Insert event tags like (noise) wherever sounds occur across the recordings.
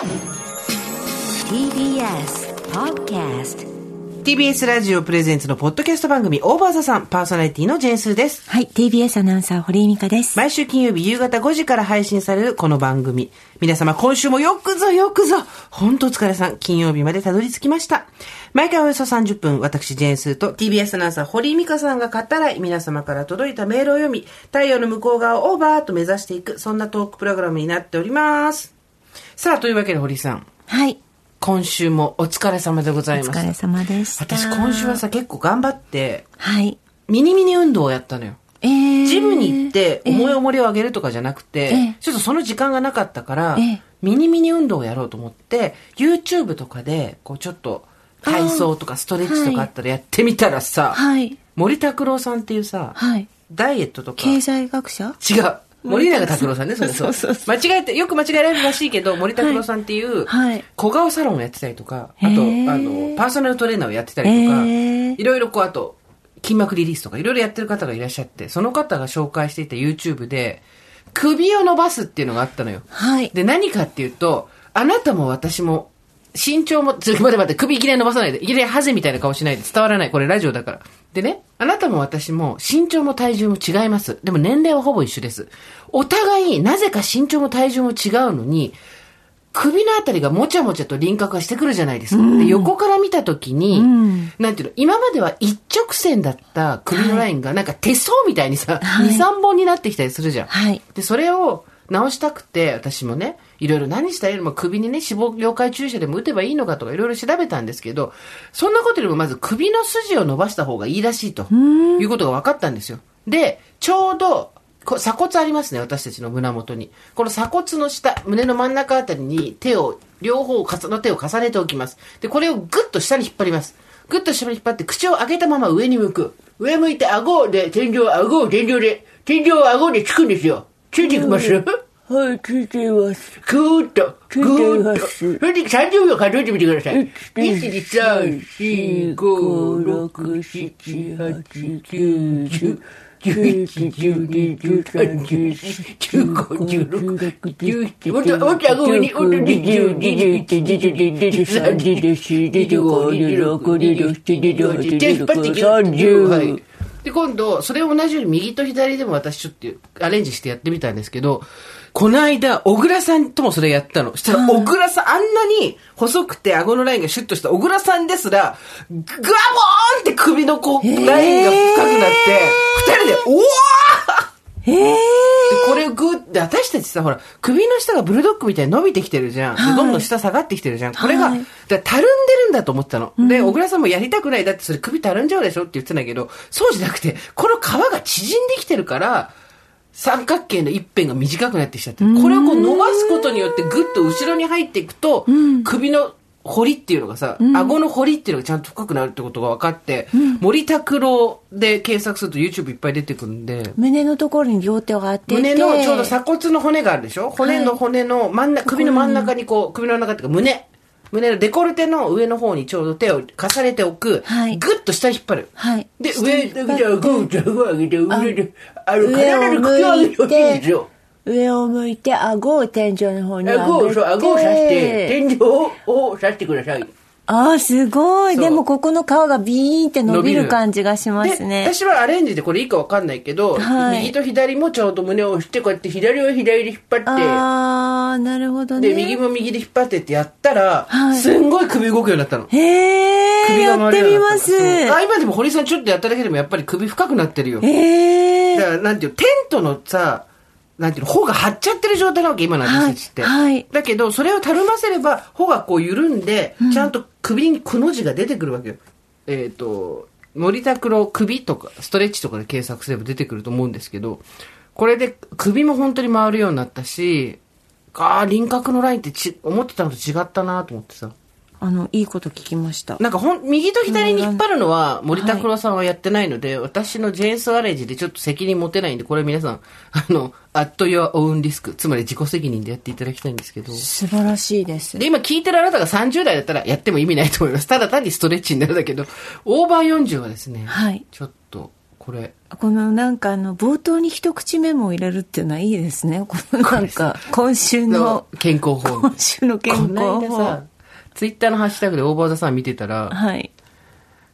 TBS Podcast TBS ラジオプレゼンツのポッドキャスト番組オーバーザさんパーソナリティのジェーンスーです。はい、TBS アナウンサー、堀井美香です。毎週金曜日夕方5時から配信されるこの番組。皆様今週もよくぞよくぞ本当お疲れさん。金曜日までたどり着きました。毎回およそ30分、私ジェーンスーと TBS アナウンサー堀井美香さんが語らい、皆様から届いたメールを読み、太陽の向こう側をオーバーと目指していく、そんなトークプログラムになっております。さあ、というわけで堀井さん。はい、今週もお疲れ様でございます。お疲れ様でした。私今週はさ、結構頑張って、はい。ミニミニ運動をやったのよ。えー、ジムに行って重い重りを上げるとかじゃなくて、ええちょっとその時間がなかったから、ええミニミニ運動をやろうと思って、YouTube とかで、こうちょっと体操とかストレッチとかあったらやってみたらさ、はい。森拓郎さんっていうさ、はい。ダイエットとか、経済学者？違う。森永拓郎さんね、それそう。そうそう間違えて、よく間違えられるらしいけど、森拓郎さんっていう、はい小顔サロンをやってたりとか、あと、あの、パーソナルトレーナーをやってたりとか、いろいろこう、あと、筋膜リリースとかいろいろやってる方がいらっしゃって、その方が紹介していた YouTube で、首を伸ばすっていうのがあったのよ。はい。で、何かっていうと、あなたも私も、身長も、ちょっと待って待って、首いきなり伸ばさないで。いきなりハゼみたいな顔しないで伝わらない。これラジオだから。でね、あなたも私も身長も体重も違います。でも年齢はほぼ一緒です。お互い、なぜか身長も体重も違うのに、首のあたりがもちゃもちゃと輪郭がしてくるじゃないですか。で横から見たときに、なんていうの、今までは一直線だった首のラインがなんか手相みたいにさ、はい2、3本になってきたりするじゃん。はい。で、それを直したくて、私もね、いろいろ何したらい？いのも首にね、脂肪溶解注射でも打てばいいのかとかいろいろ調べたんですけど、そんなことよりもまず首の筋を伸ばした方がいいらしいと、いうことが分かったんですよ。で、ちょうど、こ鎖骨ありますね、私たちの胸元に。この鎖骨の下、胸の真ん中あたりに手を、両方の手を重ねておきます。で、これをぐっと下に引っ張ります。ぐっと下に引っ張って口を開けたまま上に向く。上向いて顎で天井、顎を天井で、天井を顎でつくんですよ。ついてきます？はい、聞いています。ぐーっと、ぐーっと。それで30秒数えてみてください。1、2、3、4、5、6、7、8、9、10。11、12、13、14、15、16、17、もっと、もっと顎上に、もっと20、21、22、23、24、25、26、27、28、29、はい。で、今度、それを同じように右と左でも私ちょっとアレンジしてやってみたんですけど、この間、小倉さんともそれやったの。したら、小倉さん、あんなに細くて顎のラインがシュッとした小倉さんですら、グワボーンって首のこう、ラインが深くなって、二人で、おーえー、でこれをグーって、私たちさ、ほら、首の下がブルドッグみたいに伸びてきてるじゃん。でどんどん下下がってきてるじゃん。これが、たるんでるんだと思ってたの。で、小倉さんもやりたくない。だってそれ首たるんじゃうでしょって言ってたんだけど、そうじゃなくて、この皮が縮んできてるから、三角形の一辺が短くなってきちゃってる。これをこう伸ばすことによってぐっと後ろに入っていくと、首の彫りっていうのがさ、顎の彫りっていうのがちゃんと深くなるってことが分かって、森拓郎で検索すると YouTube いっぱい出てくるんで、胸のところに両手を当てて。胸のちょうど鎖骨の骨があるでしょ？骨の骨の真ん中、首の真ん中にこう、首の中っていうか胸。胸のデコルテの上の方にちょうど手を重ねておく。はいぐっと下に引っ張る。はい。で、上、引っ張ってじゃあ、グー、じゃあ、グー上げて、上で、あの、上体の口を上げてほしいんですよ。上を向いて、顎を天井の方に上げて。顎を、そう、顎を刺して、天井をを刺してください。ああ、すごい。でもここの皮がビーンって伸びるる感じがしますでね。私はアレンジでこれいいかわかんないけど、はい右と左もちょうど胸を押して、こうやって左は左で引っ張って、ああ、なるほどね。で、右も右で引っ張ってってやったら、はいすんごい首動くようになったの。へえ、首がやって回るようになったみます。あ、今でも堀さんちょっとやっただけでもやっぱり首深くなってるよ。ええだから、なんていうの、テントのさ、なんていうの、穂が張っちゃってる状態なわけ、今の私たちって。はいはいだけど、それをたるませれば、穂がこう緩んで、ちゃんと首にくの字が出てくるわけよ。えっ、と、森田黒首とか、ストレッチとかで検索すれば出てくると思うんですけど、これで首も本当に回るようになったし、ああ、輪郭のラインってち、思ってたのと違ったなと思ってさ。あの、いいこと聞きました。なんかほん、右と左に引っ張るのは森田黒さんはやってないので、私のジェーンス・アレンジでちょっと責任持てないんで、これ皆さん、(laughs) あの、アット・ヨア・オウン・リスク、つまり自己責任でやっていただきたいんですけど。素晴らしいです。で、今聞いてるあなたが30代だったらやっても意味ないと思います。ただ単にストレッチになるだけど、オーバー40はですね、はいちょっと、ここれ。このなんかあの、冒頭に一口メモを入れるっていうのはいいですね。このなんか、今週の、健康法。今週の健こ康法の間さ。、ツイッターのハッシュタグでオーバーザさん見てたら、はい。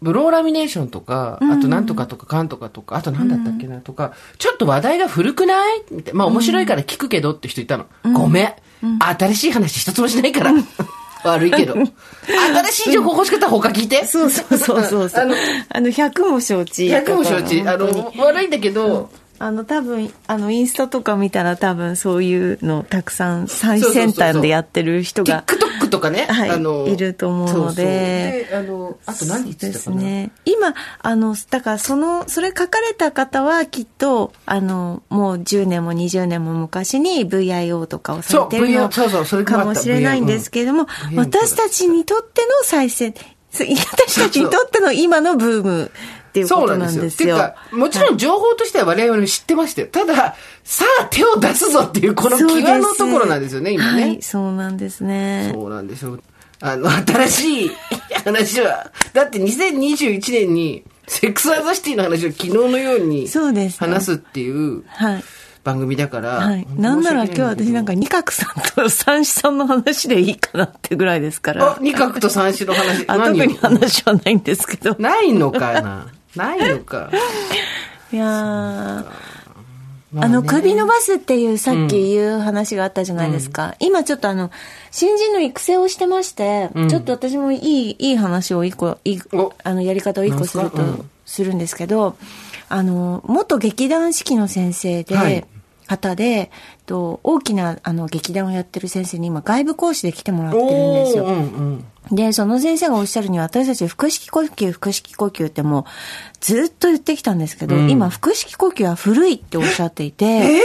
ブローラミネーションとか、あとなんとかとかかんとかとか、あとなんだったっけなとか、ちょっと話題が古くない？みたいなまあ面白いから聞くけどって人いたの。ごめん。新しい話一つもしないから。(laughs) 悪いけど。新しい情報欲しかったら他聞いて。そうそうそうそうそう。(laughs) あの、あの、100も承知。100も承知。あの、悪いんだけど、あの、多分、あの、インスタとか見たら多分そういうのたくさん最先端でやってる人が。TikTok とかね、はいあの、いると思うので。そうそう。で、あの、あと何言ってでたかな？すね。今、あの、だからその、それ書かれた方はきっと、あの、もう10年も20年も昔に VIO とかをされてるそうのかもしれないん。ですけれども、私たちにとっての再生、私たちにとっての今のブームっていうことなんですよ。っていうか、もちろん情報としては我々も知ってましたよ。ただ、さあ手を出すぞっていうこの際のところなんですよね、今ね。はい、そうなんですね。そうなんでしょう。あの、新しい話は、だって2021年に、セックスアザシティの話を昨日のようにそうですね話すっていうはい。番組だから、はい。なんなら今日私なんか二角さんと三子さんの話でいいかなってぐらいですからあ、。二角と三子の話。あ特何に話はないんですけど。ないのかな？ないのか。いやあの、ね。首伸ばすっていうさっき言う話があったじゃないですか。今ちょっとあの、新人の育成をしてまして、うん。ちょっと私もいい、いい話を一個、いあの、やり方を一個するとすか？うん、するんですけど、あの、元劇団四季の先生で、はい方で、と大きなあの劇団をやってる先生に今外部講師で来てもらってるんですよ。うんうん。で、その先生がおっしゃるには、私たち腹式呼吸、腹式呼吸ってもう、ずっと言ってきたんですけど、うん今、腹式呼吸は古いっておっしゃっていて、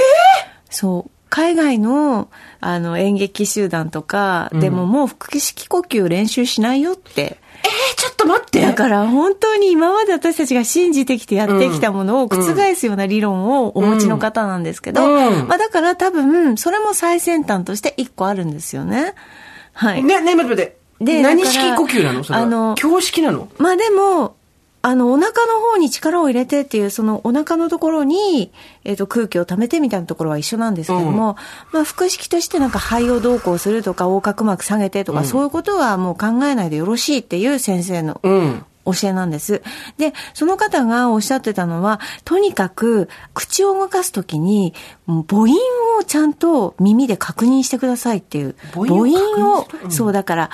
そう、海外の、あの、演劇集団とか、でももう腹式呼吸練習しないよって。えー、ちょっと待って。だから本当に今まで私たちが信じてきてやってきたものを覆すような理論をお持ちの方なんですけど、うんまあだから多分、それも最先端として一個あるんですよね。はい。ね、ね、待って待って。で何式呼吸なの？それは。あの教式なの？まあでも、あの、お腹の方に力を入れてっていう、そのお腹のところに、えっ、と、空気を溜めてみたいなところは一緒なんですけども、まあ、腹式としてなんか肺をどうこうするとか、横隔膜下げてとか、そういうことはもう考えないでよろしいっていう先生のうん。教えなんです。で、その方がおっしゃってたのは、とにかく口を動かすときに、母音をちゃんと耳で確認してくださいっていう。母音をうんそうだから、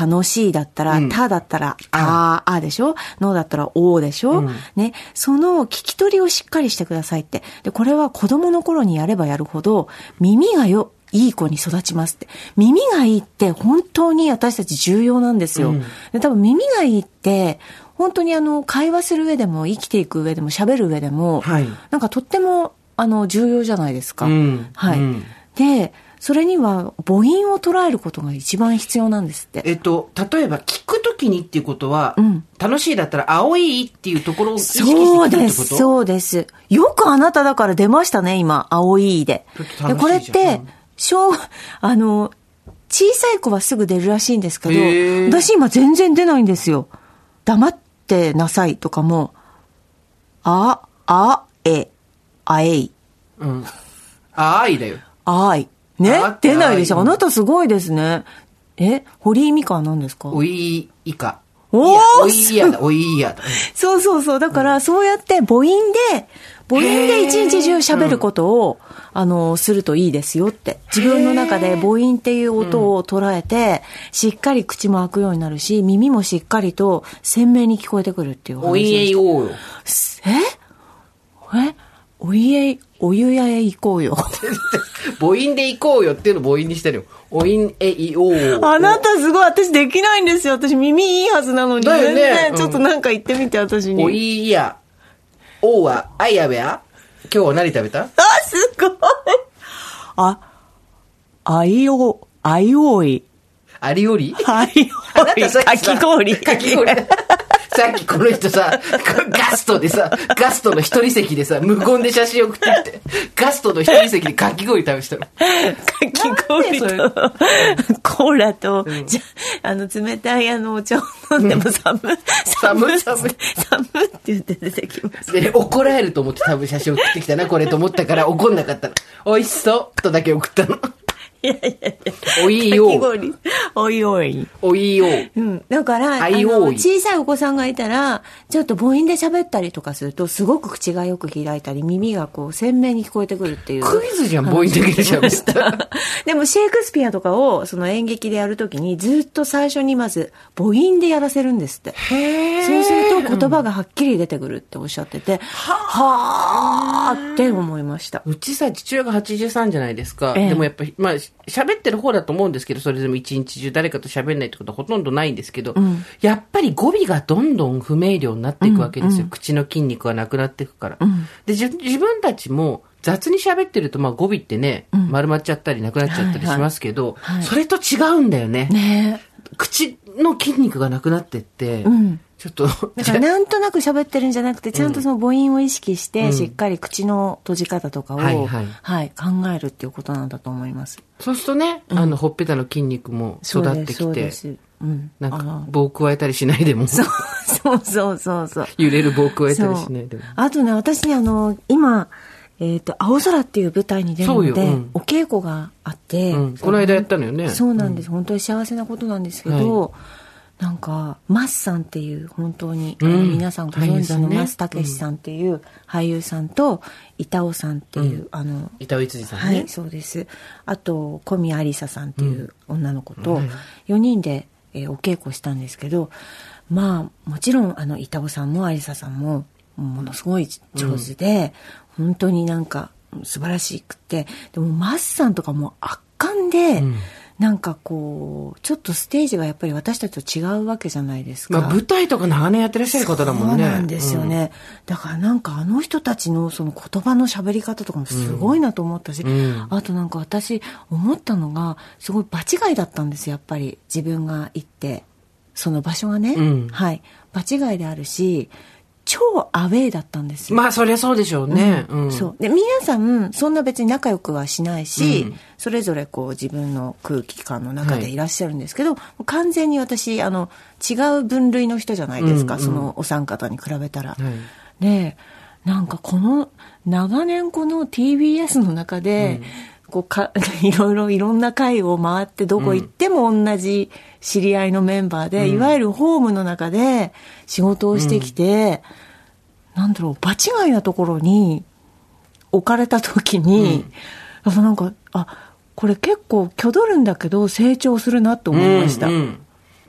楽しいだったら、うんただったら、あー、あーでしょ？のだったら、おーでしょ、うんね。その聞き取りをしっかりしてくださいって。で、これは子供の頃にやればやるほど、耳がよ、いい子に育ちますって。耳がいいって本当に私たち重要なんですよ。うんで多分耳がいいって、本当にあの、会話する上でも、生きていく上でも、喋る上でも、はいなんかとっても、あの、重要じゃないですか。うんはい、うんで、それには母音を捉えることが一番必要なんですって。えっと、例えば聞くときにっていうことは、うん楽しいだったら青いっていうところを意識してそうです、そうです。よくあなただから出ましたね、今、青いでで、これっうてん、小、あの、小さい子はすぐ出るらしいんですけど、私今全然出ないんですよ。黙ってなさいとかも、あ、あ、え、あえい、うん。あーいだよ。あい。ね？出ないでしょ？あなたすごいですね。え、堀井美香は何ですか？おいいか。おおいやだ、おいやだ。そうそうそう。だから、そうやって母音で、母音で一日中喋ることを、あの、するといいですよって。自分の中で母音っていう音を捉えて、しっかり口も開くようになるし、耳もしっかりと鮮明に聞こえてくるっていう話おいえいおうよ。え？え？おいえい、お湯屋へ行こうよ。(laughs) 母音で行こうよっていうのを母音にしてるよ。お音えいおう。あなたすごい、私できないんですよ。私耳いいはずなのに。だよね全ちょっとなんか言ってみて、私に。おいや。おうは、あいやべや今日は何食べた？あ、すごい。あ、あいお、あいおい。ありより？あいおい。かき氷。かき氷。(laughs) さっきこの人さ、ガストでさ、ガストの一人席でさ、無言で写真送ってきて、ガストの一人席でかき氷食べしたの。かき氷と、コーラと、じゃ、あの、冷たいあの、お茶を飲んでも寒、寒い寒い寒いって言って出てきます。で、怒られると思って多分写真送ってきたな、これと思ったから怒んなかったの。美味しそうとだけ送ったの。いやいやいや。おいかきよ。氷。おいおい。おいよ。うん。だから、あの、おい小さいお子さんがいたら、ちょっと母音で喋ったりとかすると、すごく口がよく開いたり、耳がこう、鮮明に聞こえてくるっていう。クイズじゃん母音だけで喋った。(laughs) でも、シェイクスピアとかを、その演劇でやるときに、ずっと最初にまず、母音でやらせるんですって。へそうすると言葉がはっきり出てくるっておっしゃってて、はーって思いました。うちさ、父親が83じゃないですか。ええでもやっぱり、まあ、喋ってる方だと思うんですけど、それでも一日中誰かと喋んないってことはほとんどないんですけど、やっぱり語尾がどんどん不明瞭になっていくわけですよ。口の筋肉がなくなっていくから。で、じ自分たちも雑に喋ってると、まあ語尾ってね、丸まっちゃったりなくなっちゃったりしますけど、はいはいそれと違うんだよね。ね。口の筋肉がなくなってって、んちょっと、だからなんとなく喋ってるんじゃなくて、ちゃんとその母音を意識して、しっかり口の閉じ方とかを、ははいい、はい考えるっていうことなんだと思います。そうするとね、あの、ほっぺたの筋肉も育ってきて、そうです。うん。なんかあ、棒加えたりしないでも、そうそうそうそうそう。揺れる棒加えたりしないでも。あとね、私ね、あの、今、えっ、と、青空っていう舞台に出るので、そうんお稽古があって、うんこの間やったのよねそうなんです。本当に幸せなことなんですけど、なんか、マスさんっていう、本当に、うん。皆さんご俳存知のマスたけしさんっていう俳優さんと、板尾さんっていう、あの、板尾辻さんね。はい、そうです。あと、小宮ありささんっていう女の子とはい、4人で、えーお稽古したんですけど、まあ、もちろん、あの、板尾さんもありささんも、ものすごい上手で、本当になんか、素晴らしくて、でも、マスさんとかも圧巻で、んなんかこう、ちょっとステージがやっぱり私たちと違うわけじゃないですか。まあ、舞台とか長年やってらっしゃる方だもんね。そうなんですよね。だからなんかあの人たちのその言葉の喋り方とかもすごいなと思ったし、んあとなんか私思ったのが、すごい場違いだったんですよ、やっぱり。自分が行って、その場所がね。うんはい。場違いであるし、超アウェーだったんですよ。うんまあ、そりゃそうでしょうね。うん。そう。で、皆さん、そんな別に仲良くはしないし、うんそれぞれこう自分の空気感の中はいでいらっしゃるんですけど、完全に私、あの、違う分類の人じゃないですか、うんうんそのお三方に比べたら。はいで、なんかこの、長年この TBS の中で、こうか、(laughs) いろいろいろんな会を回ってどこ行っても同じ知り合いのメンバーで、いわゆるホームの中で仕事をしてきて、なんだろう、場違いなところに置かれた時に、あのなんか、あ、これ結構挙取るんだけど成長するなと思いました。うんうん。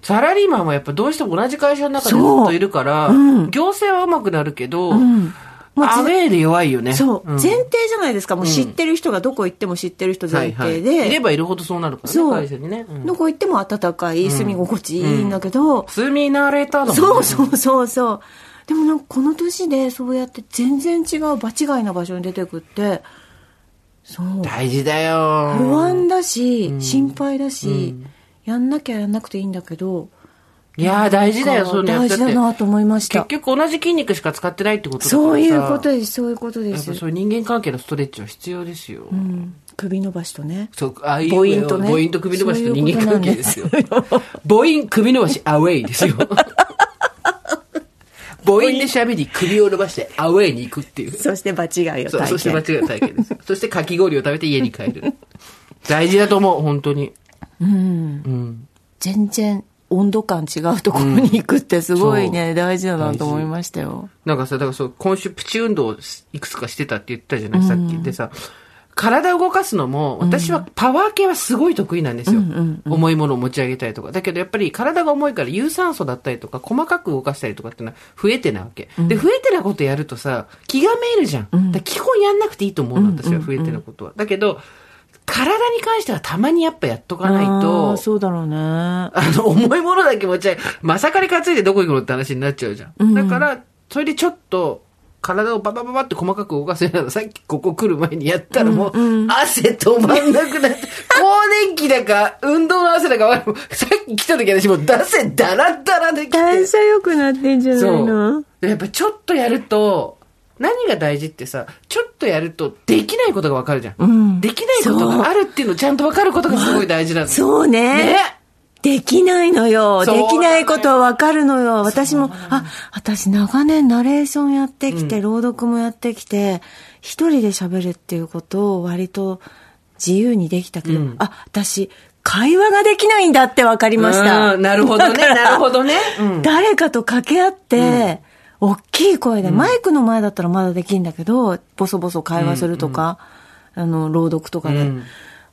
サラリーマンはやっぱどうしても同じ会社の中でずっといるから、う。ん。行政は上手くなるけど、んもうアウェーで弱いよね。そう、ん前提じゃないですか。もう知ってる人がどこ行っても知ってる人前提で。はいはい、いればいるほどそうなるからね、そう会社にね。うんどこ行っても暖かい、住み心地いいんだけど、住み慣れたの、ね、そうそうそうそう。でもなんかこの年でそうやって全然違う場違いな場所に出てくって、そう。大事だよ。不安だし、心配だし、やんなきゃやんなくていいんだけど、いやー大事だよ、そう大事だなと思いました結。局同じ筋肉しか使ってないってことだからさそういうことです、そういうことですやっぱ。そういう人間関係のストレッチは必要ですよ。うん首伸ばしとね。そう、あ、いい母音とね母音と首伸ばしと人間関係ですよ。そういう母音、首伸ばし、アウェイですよ。(laughs) 母音で喋り、首を伸ばして、アウェイに行くっていう。そして場違いをそう、体そして間験。違い体験です。(laughs) そしてかき氷を食べて家に帰る。大事だと思う、本当に。うん。うん。全然温度感違うところに行くってすごいね、大事だなと思いましたよ。なんかさ、だからそう、今週プチ運動をいくつかしてたって言ったじゃない、さっき。でさ、体を動かすのも、私はパワー系はすごい得意なんですよ。重いものを持ち上げたりとか。だけどやっぱり体が重いから有酸素だったりとか、細かく動かしたりとかっていうのは増えてなわけ。で、増えてなことやるとさ、気がめいるじゃん。基本やんなくていいと思うの、私は増えてなことは。だけど、体に関してはたまにやっぱやっとかないあとー、そうだろうね。あの、重いものだけ持ち上げ、まさかり担いでどこ行くのって話になっちゃうじゃん。だから、それでちょっと、体をババババって細かく動かせるのさっきここ来る前にやったらもう、汗止まんなくなって、(laughs) 更年期だか、運動の汗だかさっき来た時私もう出せダラダラで来て。代謝良くなってんじゃないそのやっぱちょっとやると、何が大事ってさ、ちょっとやるとできないことがわかるじゃん。んできないことがあるっていうのをちゃんとわかることがすごい大事なんだ。そうね。ねできないのよ。できないことはわかるのよ。私も、あ、私長年ナレーションやってきて、朗読もやってきて、一人で喋るっていうことを割と自由にできたけど、うんあ、私、会話ができないんだってわかりました。うんなるほどね、なるほどね。うん (laughs) 誰かと掛け合って、大きい声で、マイクの前だったらまだできるんだけど、ボソボソ会話するとか、あの、朗読とかで、うん。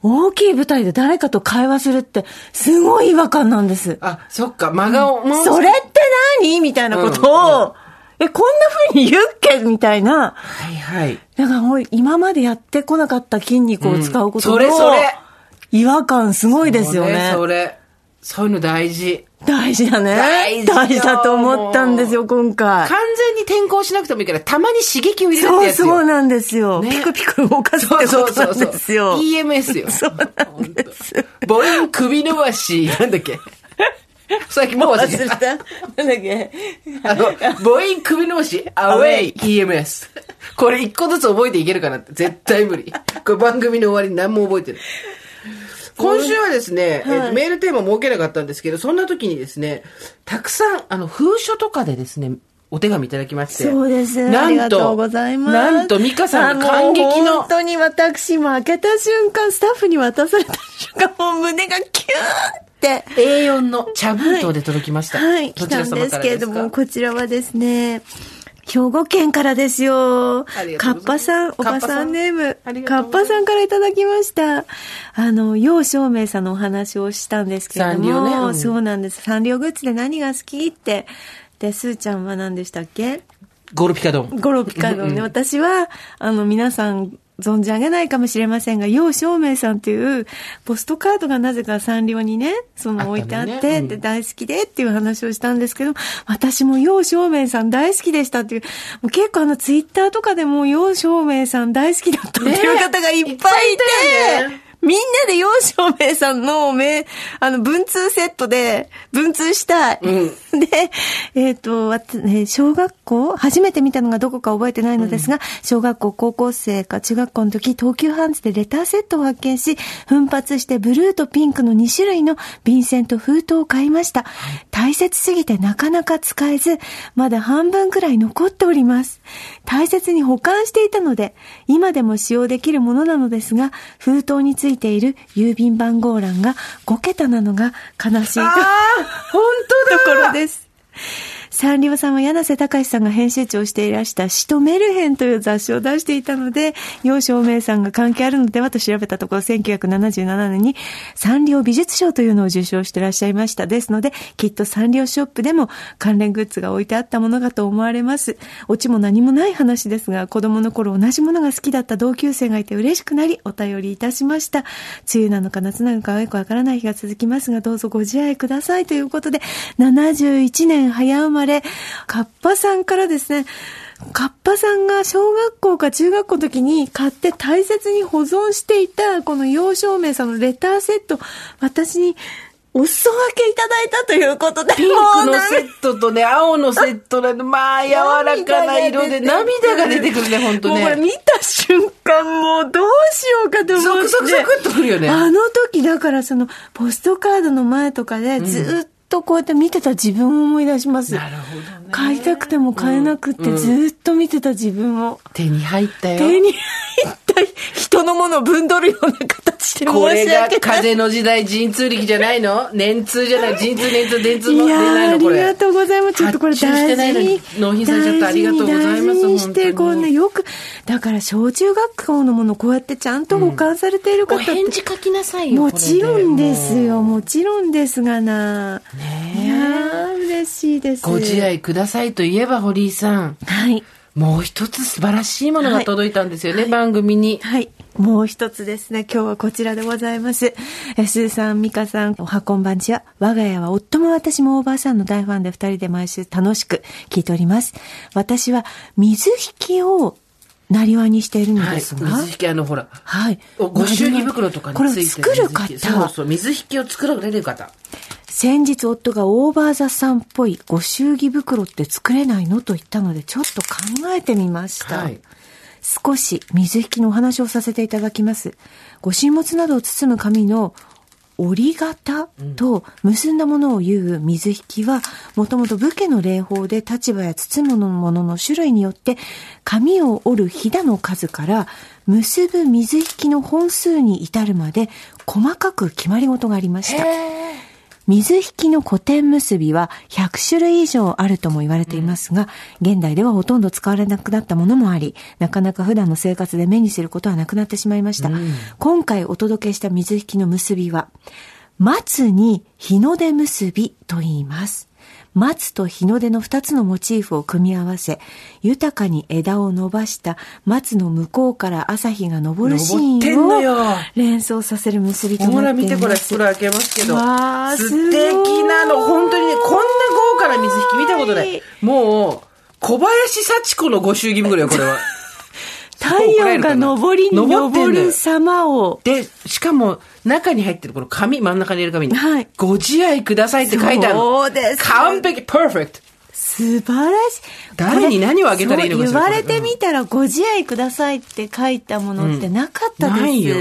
大きい舞台で誰かと会話するって、すごい違和感なんです。あ、そっか、真顔、もうそれって何？みたいなことを、え、こんな風に言うっけ？みたいな。はいはい。だからもう今までやってこなかった筋肉を使うことの、うん。それそれ。違和感すごいですよね。それ、それ。そういうの大事。大事だね。大事よ大事だと思ったんですよ、今回。完全に転校しなくてもいいから、たまに刺激を入れるってそうやつよ。そうなんですよ。ねピクピク動かすってことなんですよ。EMS よ。そうなんです。母音首伸ばし、なんだっけ？最近もう忘れた。忘れた？なんだっけ？あの、母音首伸ばし、アウェイ EMS。これ一個ずつ覚えていけるかなって。絶対無理。これ番組の終わりに何も覚えてない。今週はですね、えっとメールテーマ設けなかったんですけど、そんな時にですね、たくさん、あの、封書とかでですね、お手紙いただきまして。そうです。なんとありがとうございます。なんと、ミカさんが感激の本、当に私も開けた瞬間、スタッフに渡された瞬間、もう胸がキューって。A4 の茶封筒で届きました。はい、どちら来たんですけれども、こちらはですね、兵庫県からですよ。カッパさん、おばさんネームカッパさんからいただきました。あの、楊照明さんのお話をしたんですけれどサンリオねも、うんそうなんです。サンリオグッズで何が好きって。で、スーちゃんは何でしたっけ？ゴルピカドン。ゴロピカドンね。私は、あの、皆さん、存じ上げないかもしれませんが、楊照明さんっていう、ポストカードがなぜかサンリオにね、その置いてあって、ね。うん。で、大好きでっていう話をしたんですけど、私も楊照明さん大好きでしたっていう、もう結構あの、ツイッターとかでも楊照明さん大好きだったっていう方がいっぱいいて、いっぱいみんなで楊照明さんの名、あの、文通セットで、文通したい。で、えっ、と、わたえー小学校初めて見たのがどこか覚えてないのですが、小学校、高校生か中学校の時、東急ハンズでレターセットを発見し、奮発してブルーとピンクの2種類の便箋と封筒を買いました。大切すぎてなかなか使えず、まだ半分くらい残っております。大切に保管していたので、今でも使用できるものなのですが、封筒についている郵便番号欄が5桁なのが悲しいと。本当だ (laughs) ところです。サンリオさんは柳瀬隆さんが編集長をしていらしたシトメルヘンという雑誌を出していたので、楊照明さんが関係あるのではと調べたところ、1977年にサンリオ美術賞というのを受賞していらっしゃいました。ですので、きっとサンリオショップでも関連グッズが置いてあったものかと思われます。オチも何もない話ですが、子供の頃同じものが好きだった同級生がいて嬉しくなり、お便りいたしました。梅雨なのか夏なのかよくわからない日が続きますが、どうぞご自愛くださいということで、71年早生まれ、カッパさんからですね、カッパさんが小学校か中学校の時に買って大切に保存していたこの幼少名さんのレターセット、私にお裾分けいただいたということで、ピンクのセットとね、青のセットなんで、まあ、柔らかな色で涙が出てくるね、本当ね。見た瞬間もうどうしようかと思って。ゾクゾクゾクっとくるよね。あの時だからそのポストカードの前とかでずっとこうやって見てた自分を思い出します。なるほどね。買いたくても買えなくってずっと見てた自分を。手に入ったよ。手に入った人のものをぶんどるような形で申しこれが訳ない。風の時代、陣痛力じゃないの？年痛じゃない？陣痛、年痛、電痛の出いやーあないの？これ。りがとうございます。ちょっとこれ大事に。納品されちゃったありがとうございます大事にして、こんなよく、だから小中学校のものこうやってちゃんと保管されている方おって、返事書きなさいよ。もちろんですよ。もうもちろんですがな。いやー、嬉しいです。ご自愛くださいといえば、堀井さん。はい。もう一つ素晴らしいものが届いたんですよね、番組に。はい。もう一つですね、今日はこちらでございます。えスーさん、ミカさん、おはこんばんちは。我が家は夫も私もおばあさんの大ファンで二人で毎週楽しく聞いております。私は水引きをなりわにしているのはい。ですが、水引きあの、ほら。はい。おご祝儀袋とかにこれをついて作る方。そうそう、水引きを作られる方。先日夫がオーバーザさんっぽいご祝儀袋って作れないのと言ったのでちょっと考えてみました。はい少し水引きのお話をさせていただきます。ご神物などを包む紙の折り型と結んだものを言う水引きは、もともと武家の礼法で立場や包むものの種類によって、紙を折るひだの数から、結ぶ水引きの本数に至るまで、細かく決まり事がありました。水引きの古典結びは100種類以上あるとも言われていますが、現代ではほとんど使われなくなったものもあり、なかなか普段の生活で目にすることはなくなってしまいました。今回お届けした水引きの結びは、松に日の出結びと言います。松と日の出の二つのモチーフを組み合わせ、豊かに枝を伸ばした松の向こうから朝日が昇るシーンを連想させる結びとなっています。ほら見てこれ、袋開けますけど。わー素敵なの。本当にね、こんな豪華な水引き見たことない。もう、小林幸子のご祝儀袋よ、これは。太陽が昇りに昇る様を。で、しかも、中に入ってるこの紙、真ん中に入れる紙に、はいご自愛くださいって書いてあるの。そうです完璧、パーフェクト。素晴らしい。誰に何をあげたらいいのか言われてみたら、ご自愛くださいって書いたものってなかったです。ないよ。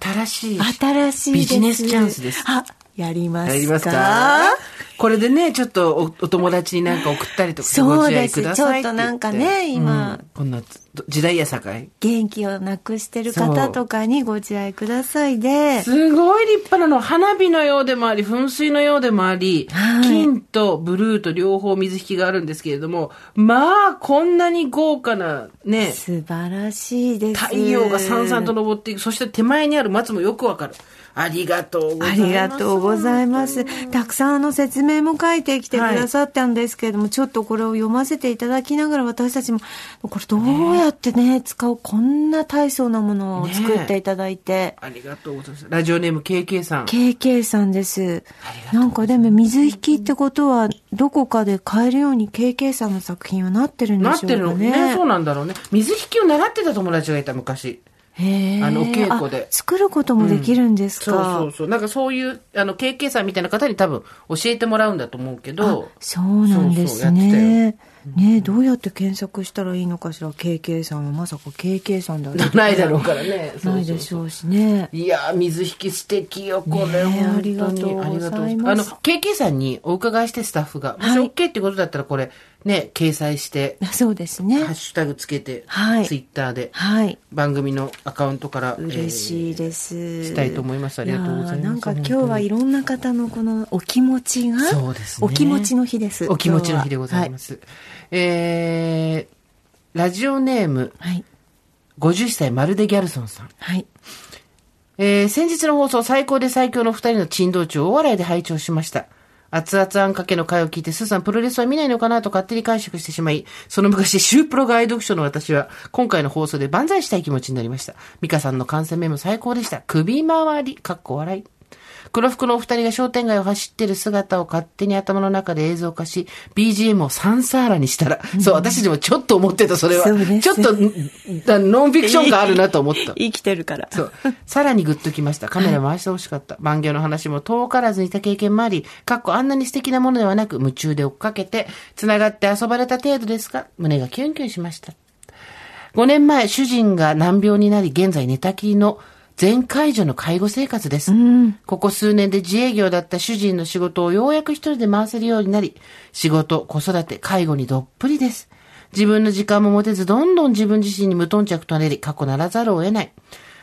新しい。新しい。ビジネスチャンスです。あ、やりますか？やりますか？これでね、ちょっとおお友達になんか送ったりとかしてご自愛そうです。ちょくださいって言っとなんかね、今、うんこんな時代やさかい。元気をなくしてる方とかにご自愛くださいで、すごい立派なの。花火のようでもあり、噴水のようでもあり、はい金とブルーと両方水引きがあるんですけれども、まあ、こんなに豪華なね、素晴らしいです。太陽がさんさんと昇っていく。そして手前にある松もよくわかる。ありがとうござあいます。りがとうございます。たくさんあの説明も書いてきてくださったんですけれども、ちょっとこれを読ませていただきながら私たちも、これどうやってね、使うこんな大層なものを作っていただいて。ありがとうございます。ラジオネーム KK さん。KK さんです。なんかでも水引きってことは、どこかで買えるように KK さんの作品はなってるんでしょうかね。なってるのね。そうなんだろうね。水引きを習ってた友達がいた昔。あのお稽古であ作ることもできるんですそうか、そうそう。なんかそういう、あの、KK さんみたいな方に多分教えてもらうんだと思うけど。そうなんですね。ねどうやって検索したらいいのかしら？KK さんはまさか KK さんだないだろうからね。(laughs) そうそうそうないでしょうしね。いやー、水引き素敵よ、これ。ねえ本当にありがとうございますあの、KK さんにお伺いしてスタッフが、もしはい OK ってことだったらこれ、ね、掲載して、(laughs) そうですねハッ。シュタグつけて、はいツイッターで、はい。番組のアカウントから、嬉しいです。したいと思いますありがとうございますなんか今日はいろんな方のこのお気持ちが、そうですねお気持ちの日です。お気持ちの日でございす。ます。えー、ラジオネーム、はい。50歳まるでギャルソンさん。はい。えー、先日の放送最高で最強の二人の珍道中を大笑いで拝聴しました。熱々あんかけの会を聞いて、スーさんプロレスは見ないのかなと勝手に解釈してしまい、その昔、シュープロが愛読書の私は、今回の放送で万歳したい気持ちになりました。ミカさんの感染メモ最高でした。首回り、かっこ笑い。黒服のお二人が商店街を走ってる姿を勝手に頭の中で映像化し、BGM をサンサーラにしたら、そう、私たちもちょっと思ってた、それは。ちょっと、(laughs) ノンフィクションがあるなと思った。生きてるから。そう。さらにグッときました。カメラ回してほしかった。万行の話も遠からずにいた経験もあり、かっこあんなに素敵なものではなく、夢中で追っかけて、繋がって遊ばれた程度ですが、胸がキュンキュンしました。5年前、主人が難病になり、現在寝たきりの全解除の介護生活です。ここ数年で自営業だった主人の仕事をようやく一人で回せるようになり、仕事、子育て、介護にどっぷりです。自分の時間も持てず、どんどん自分自身に無頓着となり、過去ならざるを得ない。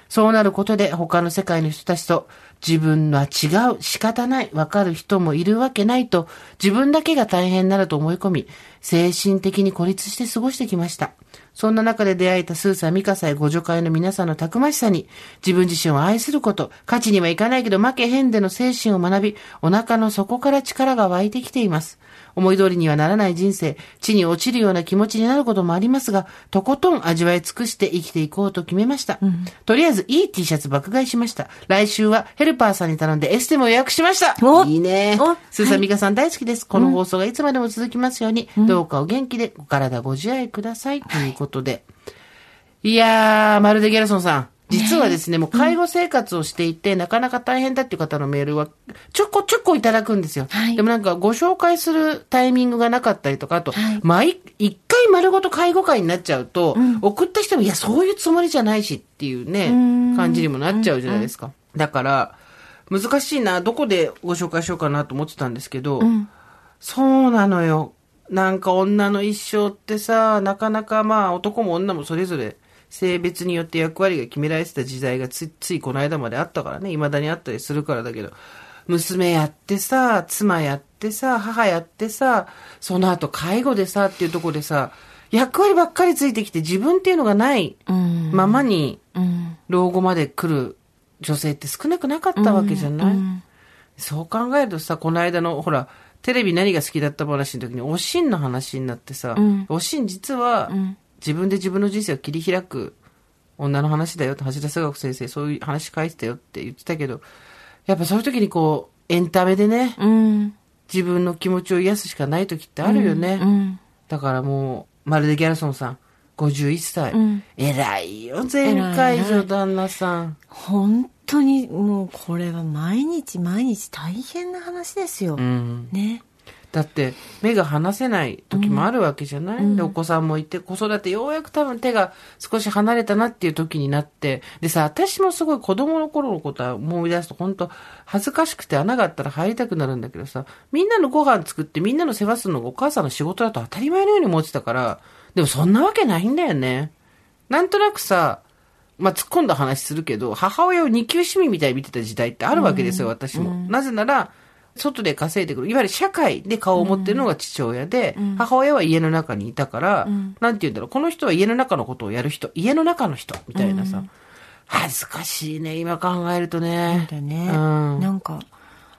そうなることで他の世界の人たちと自分は違う、仕方ない、わかる人もいるわけないと、自分だけが大変なると思い込み、精神的に孤立して過ごしてきました。そんな中で出会えたスーサー、ミカサイ、ご助会の皆さんのたくましさに、自分自身を愛すること、勝ちにはいかないけど負けへんでの精神を学び、お腹の底から力が湧いてきています。思い通りにはならない人生、地に落ちるような気持ちになることもありますが、とことん味わい尽くして生きていこうと決めました。とりあえず、いい T シャツ爆買いしました。来週はヘルパーさんに頼んでエステも予約しました。おいいねお。スーサーミカさん大好きです。この放送がいつまでも続きますように、どうかお元気でお体ご自愛ください。ということで。いやー、まるでギャルソンさん。実はですね、もう介護生活をしていて、なかなか大変だっていう方のメールは、ちょこちょこいただくんですよ。はい。でもなんかご紹介するタイミングがなかったりとか、あと、はい。毎、一回丸ごと介護会になっちゃうと、送った人も、いや、そういうつもりじゃないしっていうね、感じにもなっちゃうじゃないですか。だから、難しいな、どこでご紹介しようかなと思ってたんですけど、そうなのよ。なんか女の一生ってさ、なかなかまあ男も女もそれぞれ性別によって役割が決められてた時代がつついこの間まであったからね、未だにあったりするからだけど、娘やってさ、妻やってさ、母やってさ、その後介護でさっていうところでさ、役割ばっかりついてきて自分っていうのがないうん。ままにうん。老後まで来る女性って少なくなかったわけじゃない、うん。そう考えるとさ、この間の、ほら、テレビ何が好きだった話の時に、おしんの話になってさ、うん。おしん実は、ん自分で自分の人生を切り開く女の話だよって、橋田壽学先生、そういう話書いてたよって言ってたけど、やっぱそういう時にこう、エンタメでね、うん。自分の気持ちを癒すしかない時ってあるよね。うん。だからもう、まるでギャルソンさん、51歳。うん偉いよ、前回女旦那さん。本当にもうこれは毎日毎日大変な話ですよ。うん。ね。だって目が離せない時もあるわけじゃない、でお子さんもいて子育てようやく多分手が少し離れたなっていう時になって。でさ私もすごい子供の頃のことは思い出すと本当恥ずかしくて穴があったら入りたくなるんだけどさみんなのご飯作ってみんなの世話するのがお母さんの仕事だと当たり前のように思ってたからでもそんなわけないんだよね。なんとなくさまあ、突っ込んだ話するけど、母親を二級市民みたいに見てた時代ってあるわけですよ、私も。なぜなら、外で稼いでくる。いわゆる社会で顔を持ってるのが父親で、母親は家の中にいたから、なんて言うんだろう、この人は家の中のことをやる人、家の中の人、みたいなさ。恥ずかしいね、今考えるとね。だね。うんなんか、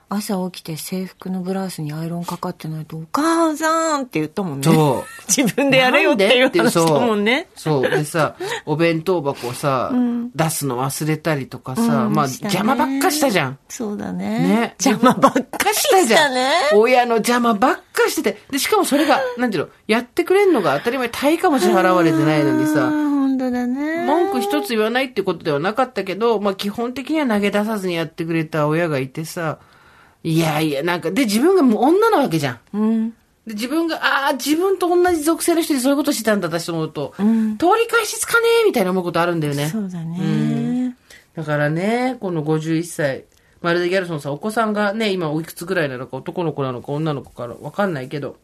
朝起きて制服のブラウスにアイロンかかってないと、お母さんって言ったもんね。そう。(laughs) 自分でやれよっていう話だもんね。そう。そう。でさ、お弁当箱をさ、出すの忘れたりとかさ、まあ、うんしたね邪魔ばっかしたじゃん。そうだね。ね？邪魔ばっかししたじゃん。ね。親の邪魔ばっかしてて。で、しかもそれが、(laughs) なんていうの、やってくれんのが当たり前、対価も支払われてないのにさ、本当だね。文句一つ言わないってことではなかったけど、まあ基本的には投げ出さずにやってくれた親がいてさ、いやいや、なんか、で、自分がもう女なわけじゃん。うん。で、自分が、ああ、自分と同じ属性の人でそういうことしてたんだ、私と思うと、ん通り返しつかねえみたいな思うことあるんだよね。そうだね。だからね、この51歳、まるでギャルソンさん、お子さんがね、今おいくつぐらいなのか、男の子なのか、女の子かわかんないけど、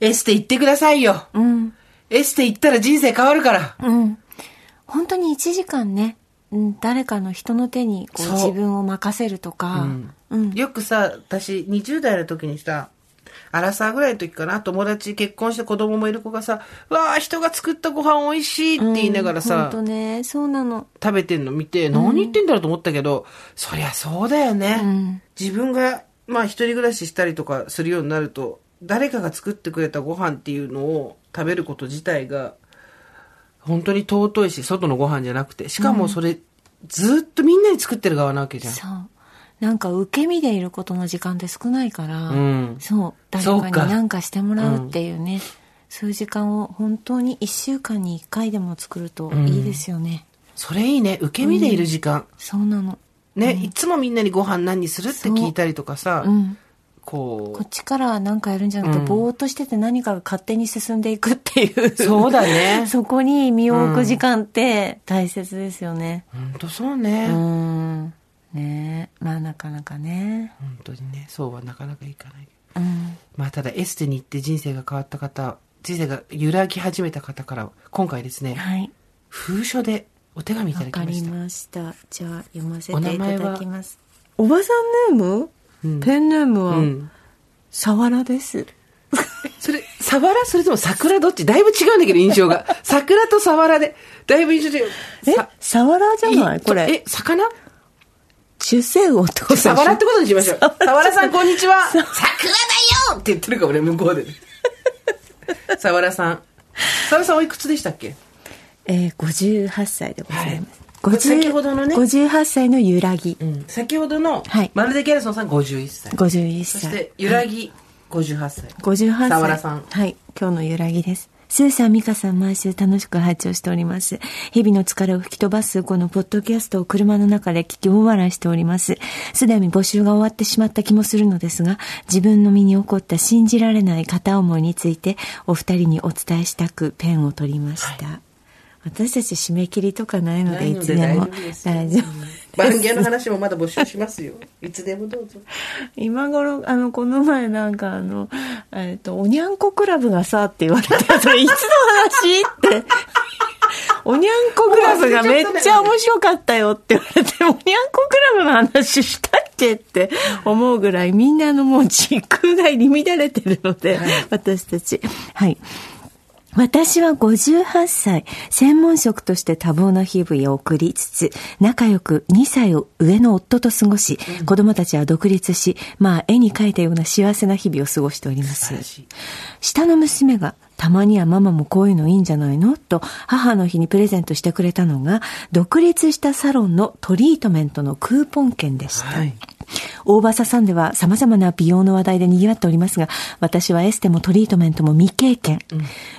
エステ行ってくださいよ。うん。エステ行ったら人生変わるから。うん。本当に1時間ね、うん、誰かの人の手にこう自分を任せるとか、うん。よくさ、私、20代の時にさ、アラサーぐらいの時かな、友達結婚して子供もいる子がさ、わあ、人が作ったご飯美味しいって言いながらさ、本当ね、そうなの。食べてんの。見て、何言ってんだろうと思ったけど、そりゃそうだよね。うん。自分が、まあ一人暮らししたりとかするようになると、誰かが作ってくれたご飯っていうのを食べること自体が、本当に尊いし、外のご飯じゃなくて、しかもそれ、ずっとみんなに作ってる側なわけじゃん。なんか受け身でいることの時間って少ないから、うんそう。誰かかに何かしてもらうっていうね、そういう時間を本当に1週間に1回でも作るといいですよね。それいいね。受け身でいる時間。そうなの。ね、いつもみんなにご飯何にするって聞いたりとかさ、うん。ここっちから何かやるんじゃなくて、ぼーっとしてて何かが勝手に進んでいくっていう。う、そうだね。(laughs) そこに身を置く時間って大切ですよね。本当そううね。ん。ねまあなかなかね。本当にね、そうはなかなかいかない。うん。まあただエステに行って人生が変わった方、人生が揺らぎ始めた方から、今回ですね、はい。封書でお手紙いたわかりだきました。ました。じゃあ読ませていただきます。おばさんネーム、ペンネームは、うん。さわらです。(laughs) それ、サワラそれとも桜どっち？だいぶ違うんだけど、印象が。桜とサワラで、だいぶ印象違う。え？ささわらじゃない？これ。え、魚？出世魚ってことサワラってことにしましょう。サワラさん、こんにちは。桜だよって言ってるかもね、向こうで。サワラさん。サワラさんおいくつでしたっけ？えー、58歳でございます。はい50先ほどのね58歳の揺らぎ。うん。先ほどの、はいまるでギャルソンさん51歳。51歳。そして、ゆらぎ58歳。58歳。さわらさんはい。今日の揺らぎです。スーさん、ミカさん、毎週楽しく拝聴しております。日々の疲れを吹き飛ばすこのポッドキャストを車の中で聞き大笑いしております。すでに募集が終わってしまった気もするのですが、自分の身に起こった信じられない片思いについて、お二人にお伝えしたくペンを取りました。私たち締め切りとかないので、いつでも大丈夫。番芸の話もまだ募集しますよ。(laughs) いつでもどうぞ。今頃、あの、この前なんかあの、えっ、と、おにゃんこクラブがさ、って言われて、それいつの話って。(laughs) おにゃんこクラブがめっちゃ面白かったよって言われて、おにゃんこクラブの話したっけって思うぐらい、みんなあのもう時空が入り乱れてるので、私たち。はい。私は58歳、専門職として多忙な日々を送りつつ、仲良く2歳を上の夫と過ごし、子供たちは独立し、まあ絵に描いたような幸せな日々を過ごしております。下の娘が、たまにはママもこういうのいいんじゃないの？と、母の日にプレゼントしてくれたのが、独立したサロンのトリートメントのクーポン券でした。はい。大場さんでは様々な美容の話題で賑わっておりますが、私はエステもトリートメントも未経験。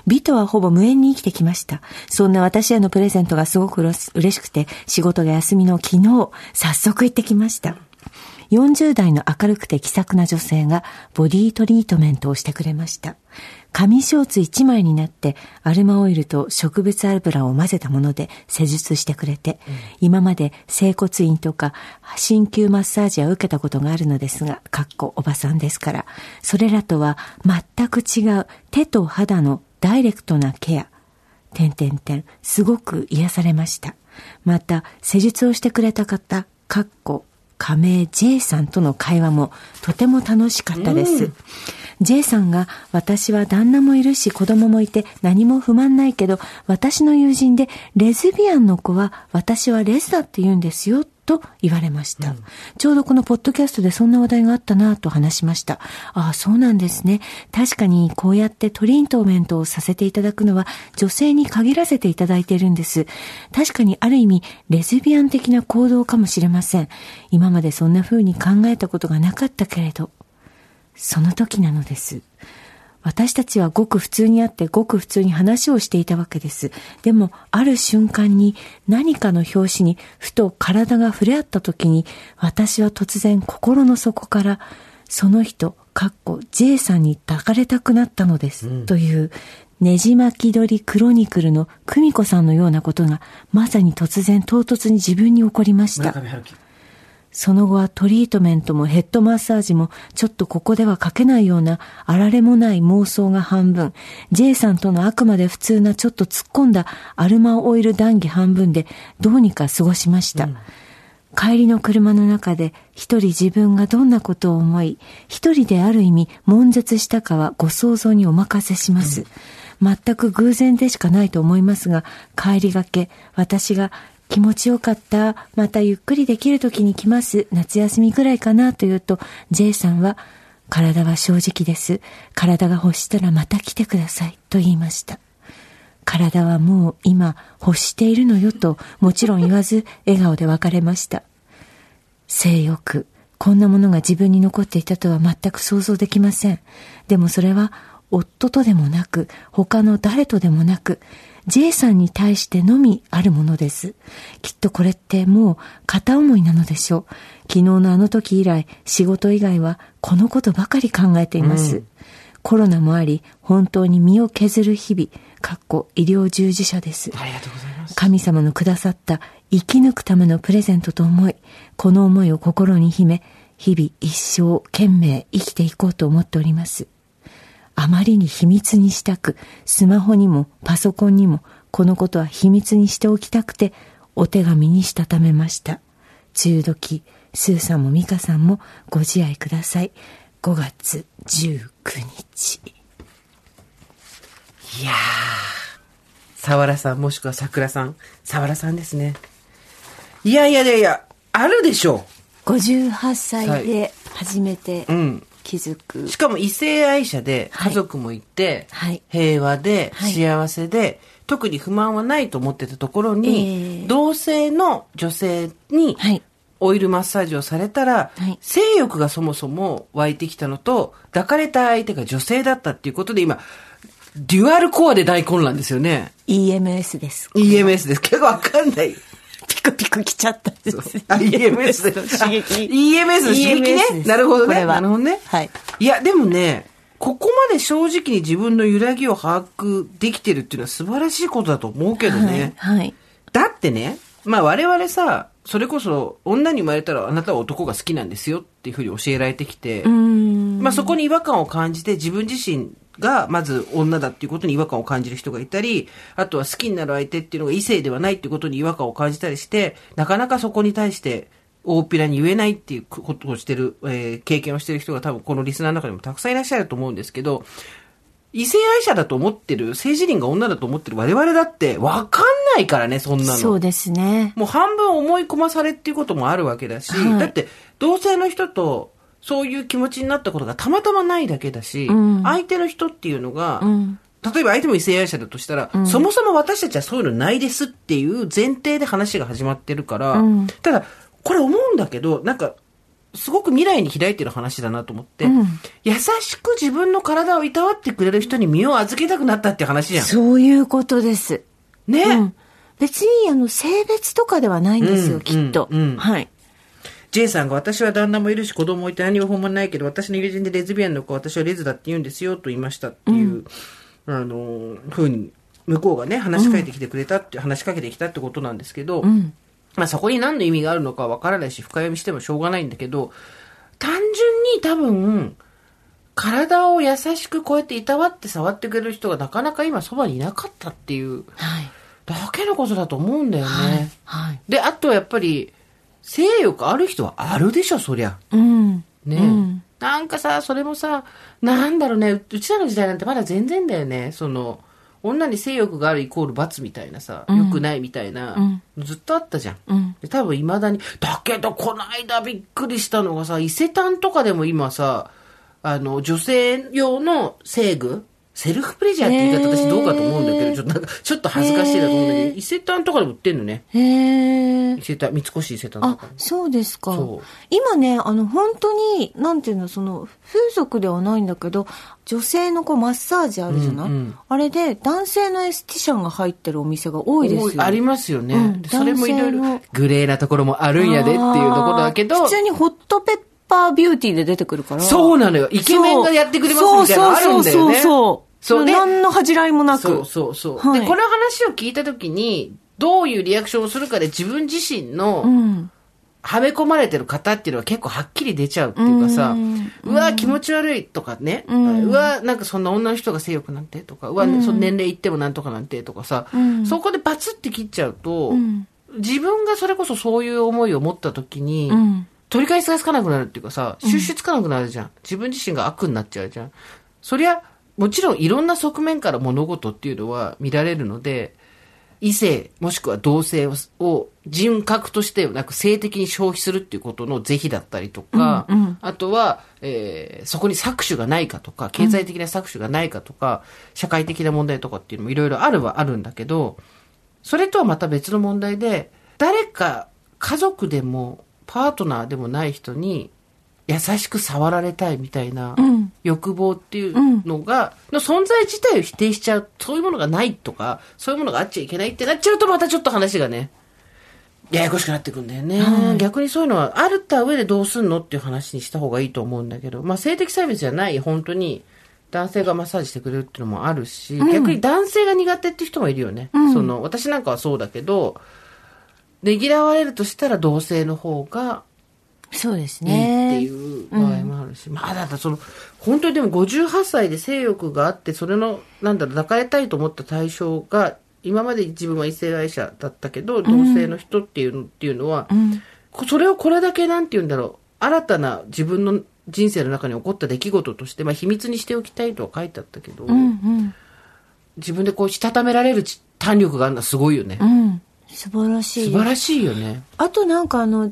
美とはほぼ無縁に生きてきました。そんな私へのプレゼントがすごく嬉しくて、仕事が休みの昨日、早速行ってきました。40代の明るくて気さくな女性がボディトリートメントをしてくれました。紙ショーツ1枚になってアルマオイルと植物油を混ぜたもので施術してくれて、今まで整骨院とか鍼灸マッサージは受けたことがあるのですが、かっこおばさんですから、それらとは全く違う手と肌のダイレクトなケア。点点点、すごく癒されました。また、施術をしてくれた方、かっこ、加盟 J さんとの会話もとても楽しかったです。J さんが私は旦那もいるし子供もいて何も不満ないけど私の友人でレズビアンの子は私はレズだって言うんですよと言われました。ちょうどこのポッドキャストでそんな話題があったなと話しました。ああ、そうなんですね。確かにこうやってトリートメントをさせていただくのは女性に限らせていただいているんです。確かにある意味レズビアン的な行動かもしれません。今までそんな風に考えたことがなかったけれど。その時なのです。私たちはごく普通に会ってごく普通に話をしていたわけです。でも、ある瞬間に何かの拍子にふと体が触れ合った時に、私は突然心の底から、その人、かっこ J さんに抱かれたくなったのです。という、ねじ巻き鳥クロニクルの久美子さんのようなことが、まさに突然唐突に自分に起こりました。その後はトリートメントもヘッドマッサージもちょっとここでは書けないようなあられもない妄想が半分、J さんとのあくまで普通なちょっと突っ込んだアルマオイル談義半分でどうにか過ごしました。帰りの車の中で一人自分がどんなことを思い、一人である意味悶絶したかはご想像にお任せします。全く偶然でしかないと思いますが、帰りがけ、私が気持ちよかった、またゆっくりできる時に来ます、夏休みぐらいかなと言うと、J さんは、体は正直です。体が欲したらまた来てください、と言いました。体はもう今欲しているのよともちろん言わず笑顔で別れました。性欲、こんなものが自分に残っていたとは全く想像できません。でもそれは夫とでもなく他の誰とでもなく J さんに対してのみあるものです。きっとこれってもう片思いなのでしょう。昨日のあの時以来仕事以外はこのことばかり考えています。コロナもあり本当に身を削る日々、かっこ医療従事者です。ありがとうございます。神様のくださった生き抜くためのプレゼントと思い、この思いを心に秘め、日々一生懸命生きていこうと思っております。あまりに秘密にしたく、スマホにもパソコンにもこのことは秘密にしておきたくて、お手紙にしたためました。梅雨時、スーさんもミカさんもご自愛ください。5月19日。いやー、沢良さんもしくは桜さん。沢良さんですね。いやいやいやいや、あるでしょ58歳で初めてう。うん。気づく。しかも異性愛者ではい家族もいて、はい平和ではい幸せで、特に不満はないと思ってたところに、ええ同性の女性にはい。オイルマッサージをされたら、はい性欲がそもそも湧いてきたのと、抱かれた相手が女性だったっていうことで今、デュアルコアで大混乱ですよね。EMS です。EMS です。結 (laughs) 構わかんない。ピクピク来ちゃったんです。あ EMS で (laughs) 刺激。EMS の刺激ね。なるほどね。なるほどね。はい。いや、でもね、ここまで正直に自分の揺らぎを把握できてるっていうのは素晴らしいことだと思うけどね。はい。はい。だってね、まあ我々さ、それこそ女に生まれたらあなたは男が好きなんですよっていうふうに教えられてきて。まあそこに違和感を感じて自分自身がまず女だっていうことに違和感を感じる人がいたり、あとは好きになる相手っていうのが異性ではないっていうことに違和感を感じたりして、なかなかそこに対して大っぴらに言えないっていうことをしてる、えー経験をしてる人が多分このリスナーの中にもたくさんいらっしゃると思うんですけど、異性愛者だと思ってる、性自認が女だと思ってる我々だってわかんないからね、そんなの。そうですね。もう半分思い込まされっていうこともあるわけだし、はいだって同性の人とそういう気持ちになったことがたまたまないだけだし、うん相手の人っていうのが、うん。例えば相手も異性愛者だとしたら、そもそも私たちはそういうのないですっていう前提で話が始まってるから、うんただ、これ思うんだけど、なんか、すごく未来に開いてる話だなと思って、うん優しく自分の体をいたわってくれる人に身を預けたくなったって話じゃん。そういうことです。ね、うん。別に、あの、性別とかではないんですよ、うんきっと。うんうんはい。J さんが私は旦那もいるし子供もいて何も本もないけど私の友人でレズビアンの子は私はレズだって言うんですよと言いましたっていう、あのふうに向こうがね話しかけてきてくれたって、話しかけてきたってことなんですけど、うん。まあそこに何の意味があるのかはわからないし深読みしてもしょうがないんだけど単純に多分体を優しくこうやっていたわって触ってくれる人がなかなか今そばにいなかったっていうはい。だけのことだと思うんだよね。はい。で、あとはやっぱり、性欲ある人はあるでしょ、そりゃ。うん。ね、うんなんかさ、それもさ、なんだろうね、ううちらの時代なんてまだ全然だよね。その、女に性欲があるイコール罰みたいなさ、うん良くないみたいな、うんずっとあったじゃん。うん。で多分未だに、だけどこの間びっくりしたのがさ、伊勢丹とかでも今さ、あの、女性用の制具セルフプレジャーって言い方私どうかと思うんだけど、ちょっとなんか、ちょっと恥ずかしいなと思うんだけど、伊勢丹とかでも売ってんのね。へえ伊。勢丹、三越伊勢丹とあかに。、そうですか。今ね、あの、本当に、なんていうの、その、風俗ではないんだけど、女性のこうマッサージあるじゃない、うんうんあれで、男性のエスティシャンが入ってるお店が多いですよ。ありますよね。うんでそれもいろいろグレーなところもあるんやでっていうところだけど普、通にホットペッパービューティーで出てくるから。そうなのよ。イケメンがやってくれますみたいなのあるんだよね。そうそうそうそう。そうで何の恥じらいもなく。そうそうそう。はいで、この話を聞いたときに、どういうリアクションをするかで自分自身の、うん。はめ込まれてる方っていうのは結構はっきり出ちゃうっていうかさ、うわ、気持ち悪いとかね、うわ、なんかそんな女の人が性欲なんてとか、うわ、その年齢いってもなんとかなんてとかさ、うんそこでバツって切っちゃうと、うん。自分がそれこそそういう思いを持った時に、うん。取り返しがつかなくなるっていうかさ、収集つかなくなるじゃん。自分自身が悪になっちゃうじゃん。そりゃ、もちろんいろんな側面から物事っていうのは見られるので、異性もしくは同性をを人格としてなく性的に消費するっていうことの是非だったりとか、うんうんあとは、えーそこに搾取がないかとか、経済的な搾取がないかとか、社会的な問題とかっていうのもいろいろあるはあるんだけど、それとはまた別の問題で、誰か家族でもパートナーでもない人に優しく触られたいみたいなうん。欲望っていうのが、の存在自体を否定しちゃう、そういうものがないとか、そういうものがあっちゃいけないってなっちゃうとまたちょっと話がね、ややこしくなってくんだよね、はい。逆にそういうのはあるった上でどうすんのっていう話にした方がいいと思うんだけど、まあ性的差別じゃない、本当に男性がマッサージしてくれるっていうのもあるし、逆に男性が苦手っていう人もいるよね。うん。その、私なんかはそうだけど、ねぎらわれるとしたら同性の方がそうですいいね。っていう場合もあるし、まあだその、本当にでも58歳で性欲があって、それの、なんだろう、抱かれたいと思った対象が、今まで自分は異性愛者だったけど、同性の人っていうのっていうのは、うん。それをこれだけなんて言うんだろう。新たな自分の人生の中に起こった出来事として、まあ秘密にしておきたいとは書いてあったけど、うんうん。自分でこうしたためられるち胆力があるのはすごいよね。うん。素晴らしい。素晴らしいよね。あとなんかあの、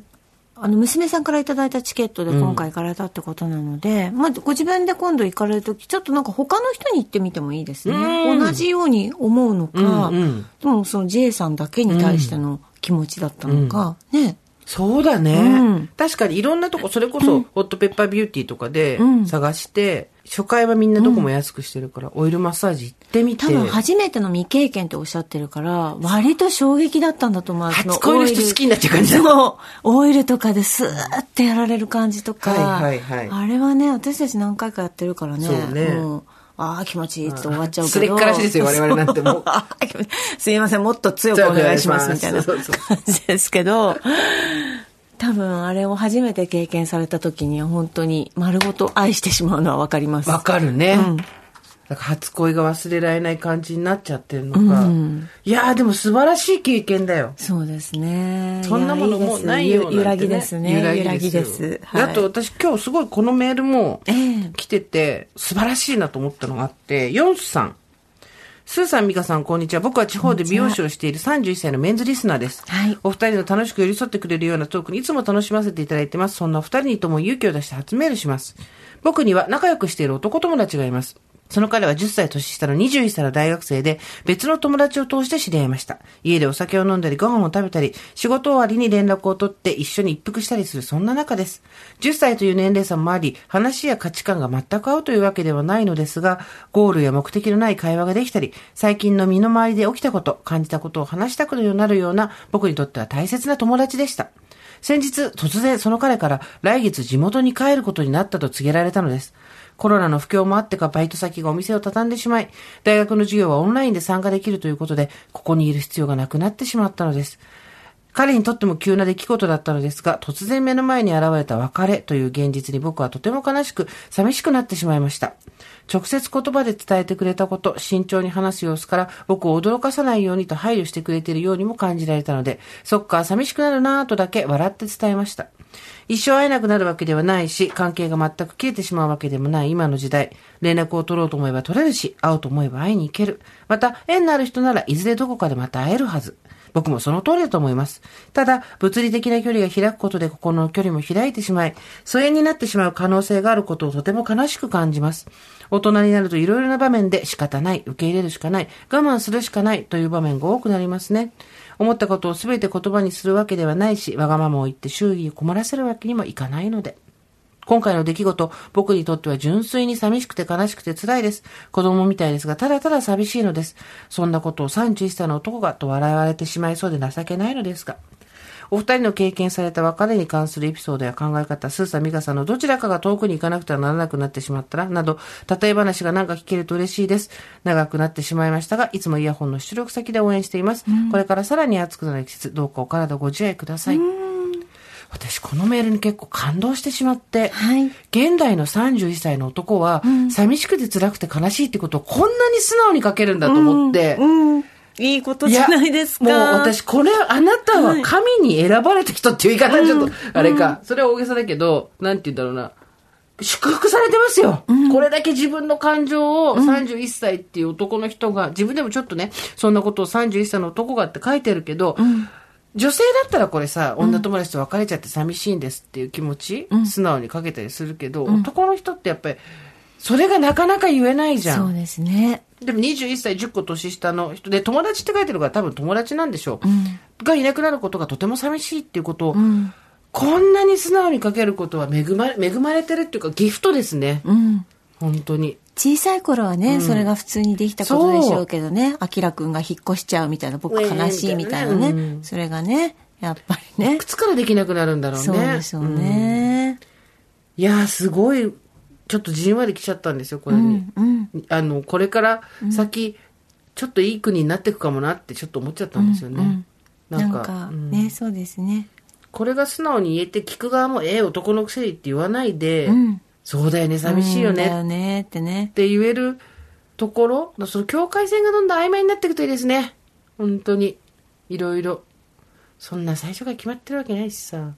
あの、娘さんからいただいたチケットで今回行かれたってことなので、まあ、ご自分で今度行かれるとき、ちょっとなんか他の人に行ってみてもいいですね。うん。同じように思うのか、うんうん。でもその J さんだけに対しての気持ちだったのか、ね。そうだね、うん。確かにいろんなとこ、それこそ、ホットペッパービューティーとかでうん。探して、初回はみんなどこも安くしてるから、オイルマッサージ行ってみて。多分初めての未経験っておっしゃってるから、割と衝撃だったんだと思います。初恋の人好きになっちゃう感じだそう。オイルとかでスーッてやられる感じとか。はいはいはいあれはね、私たち何回かやってるからね。そうねもうああ、気持ちいいって終わっちゃうけど。すれっからしいですよ我々なんてもう (laughs) すいません、もっと強くお願いします、みたいな感じですけど、多分あれを初めて経験された時には本当に丸ごと愛してしまうのはわかります。わかるね。うんだから初恋が忘れられない感じになっちゃってるのか。いやーでも素晴らしい経験だよ。そうですね。そんなものもうないよやいいですゆ揺らぎですね。揺らぎでですあと私今日すごいこのメールもええ来てて素晴らしいなと思ったのがあって、ヨンスさん。スーさん、ミカさん、こんにちは。僕は地方で美容師をしている31歳のメンズリスナーです。はいお二人の楽しく寄り添ってくれるようなトークにいつも楽しませていただいてます。そんなお二人にとも勇気を出して初メールします。僕には仲良くしている男友達がいます。その彼は10歳年下の21歳の大学生で、別の友達を通して知り合いました。家でお酒を飲んだり、ご飯を食べたり、仕事終わりに連絡を取って一緒に一服したりする、そんな中です。10歳という年齢差もあり、話や価値観が全く合うというわけではないのですが、ゴールや目的のない会話ができたり、最近の身の回りで起きたこと、感じたことを話したくなるような、僕にとっては大切な友達でした。先日、突然その彼から来月地元に帰ることになったと告げられたのです。コロナの不況もあってかバイト先がお店を畳んでしまい、大学の授業はオンラインで参加できるということで、ここにいる必要がなくなってしまったのです。彼にとっても急な出来事だったのですが、突然目の前に現れた別れという現実に僕はとても悲しく、寂しくなってしまいました。直接言葉で伝えてくれたこと、慎重に話す様子から僕を驚かさないようにと配慮してくれているようにも感じられたので、そっか、寂しくなるなぁとだけ笑って伝えました。一生会えなくなるわけではないし、関係が全く切れてしまうわけでもない今の時代。連絡を取ろうと思えば取れるし、会おうと思えば会いに行ける。また、縁のある人ならいずれどこかでまた会えるはず。僕もその通りだと思います。ただ、物理的な距離が開くことで心の距離も開いてしまい、疎遠になってしまう可能性があることをとても悲しく感じます。大人になるといろいろな場面で仕方ない、受け入れるしかない、我慢するしかないという場面が多くなりますね。思ったことを全て言葉にするわけではないし、わがままを言って周囲に困らせるわけにもいかないので。今回の出来事、僕にとっては純粋に寂しくて悲しくて辛いです。子供みたいですが、ただただ寂しいのです。そんなことを31歳の男がと笑われてしまいそうで情けないのですが。お二人の経験された別れに関するエピソードや考え方、スーサミカさんのどちらかが遠くに行かなくてはならなくなってしまったら、など、例え話が何か聞けると嬉しいです。長くなってしまいましたが、いつもイヤホンの出力先で応援しています。これからさらに暑くなる季節、どうかお体ご自愛ください。私、このメールに結構感動してしまって、はい現代の31歳の男は、寂しくて辛くて悲しいってことをこんなに素直に書けるんだと思って、うん。いいことじゃないですか。もう私、これ、あなたは神に選ばれた人っていう言い方はちょっと、あれか、それは大げさだけど、なんて言うんだろうな。祝福されてますよ、これだけ自分の感情を31歳っていう男の人が、自分でもちょっとね、そんなことを31歳の男がって書いてるけど、女性だったらこれさ、女友達と別れちゃって寂しいんですっていう気持ち、素直にかけたりするけど、男の人ってやっぱり、それがなかなか言えないじゃん。そうですね。でも21歳10個年下の人で友達って書いてるから多分友達なんでしょう、がいなくなることがとても寂しいっていうことを、こんなに素直に書けることは恵まれ恵まれてるっていうかギフトですね、うん。本当に。小さい頃はね、それが普通にできたことでしょうけどね、あきらくんが引っ越しちゃうみたいな、僕悲しいみたいなね、うん。それがね、やっぱりね。いく、つからできなくなるんだろうね。そうでしょうね。いやーすごいちょっとじんわりきちゃったんですよこれに、うん。あのこれから先、ちょっといい国になっていくかもなってちょっと思っちゃったんですよね、なんか、うんね、そうですね。これが素直に言えて聞く側もええ男のくせにって言わないで、うん。そうだよね寂しいよねうんだよねってねっ。て言えるところ、その境界線がどんどん曖昧になっていくといいですね。本当に。いろいろ。そんな最初から決まってるわけないしさ。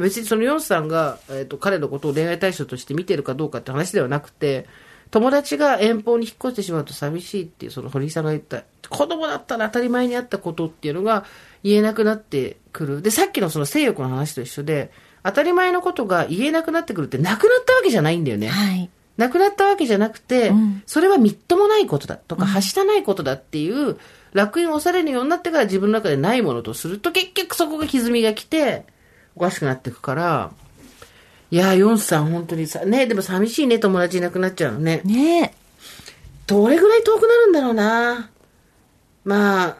別にそのヨンさんが、えっと彼のことを恋愛対象として見てるかどうかって話ではなくて友達が遠方に引っ越してしまうと寂しいっていうその堀井さんが言った子供だったら当たり前にあったことっていうのが言えなくなってくるでさっきのその性欲の話と一緒で当たり前のことが言えなくなってくるってなくなったわけじゃないんだよね。はい。なくなったわけじゃなくて、うんそれはみっともないことだとか、はしたないことだっていう、楽園を押されるようになってから自分の中でないものとすると、結局そこが歪みが来て、おかしくなっていくから、いやー、ヨンさん本当にさ、ね、でも寂しいね、友達いなくなっちゃうのね。ねえ。どれぐらい遠くなるんだろうな。まあ、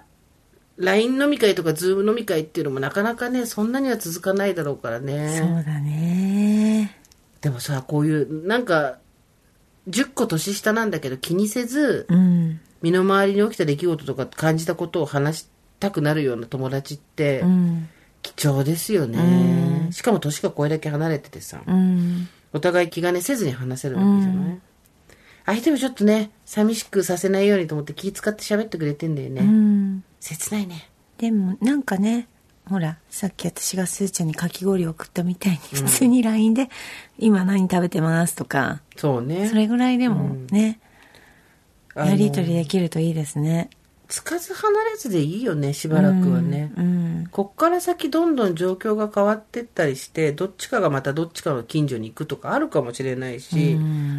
LINE 飲み会とか Zoom 飲み会っていうのもなかなかね、そんなには続かないだろうからね。そうだね。でもさ、こういう、なんか、10個年下なんだけど気にせず、うん。身の回りに起きた出来事とか感じたことを話したくなるような友達ってうん。貴重ですよね。しかも年がこれだけ離れててさ、うん。お互い気兼ねせずに話せるわけじゃない、相手もちょっとね、寂しくさせないようにと思って気使って喋ってくれてんだよね。うん。切ないね。でもなんかねほらさっき私がスーちゃんにかき氷を送ったみたいに普通に LINE で「今何食べてます」とかそうね。それぐらいでもね、やり取りできるといいですねつかず離れずでいいよね、しばらくはね。うんこっから先どんどん状況が変わってったりして、どっちかがまたどっちかの近所に行くとかあるかもしれないし、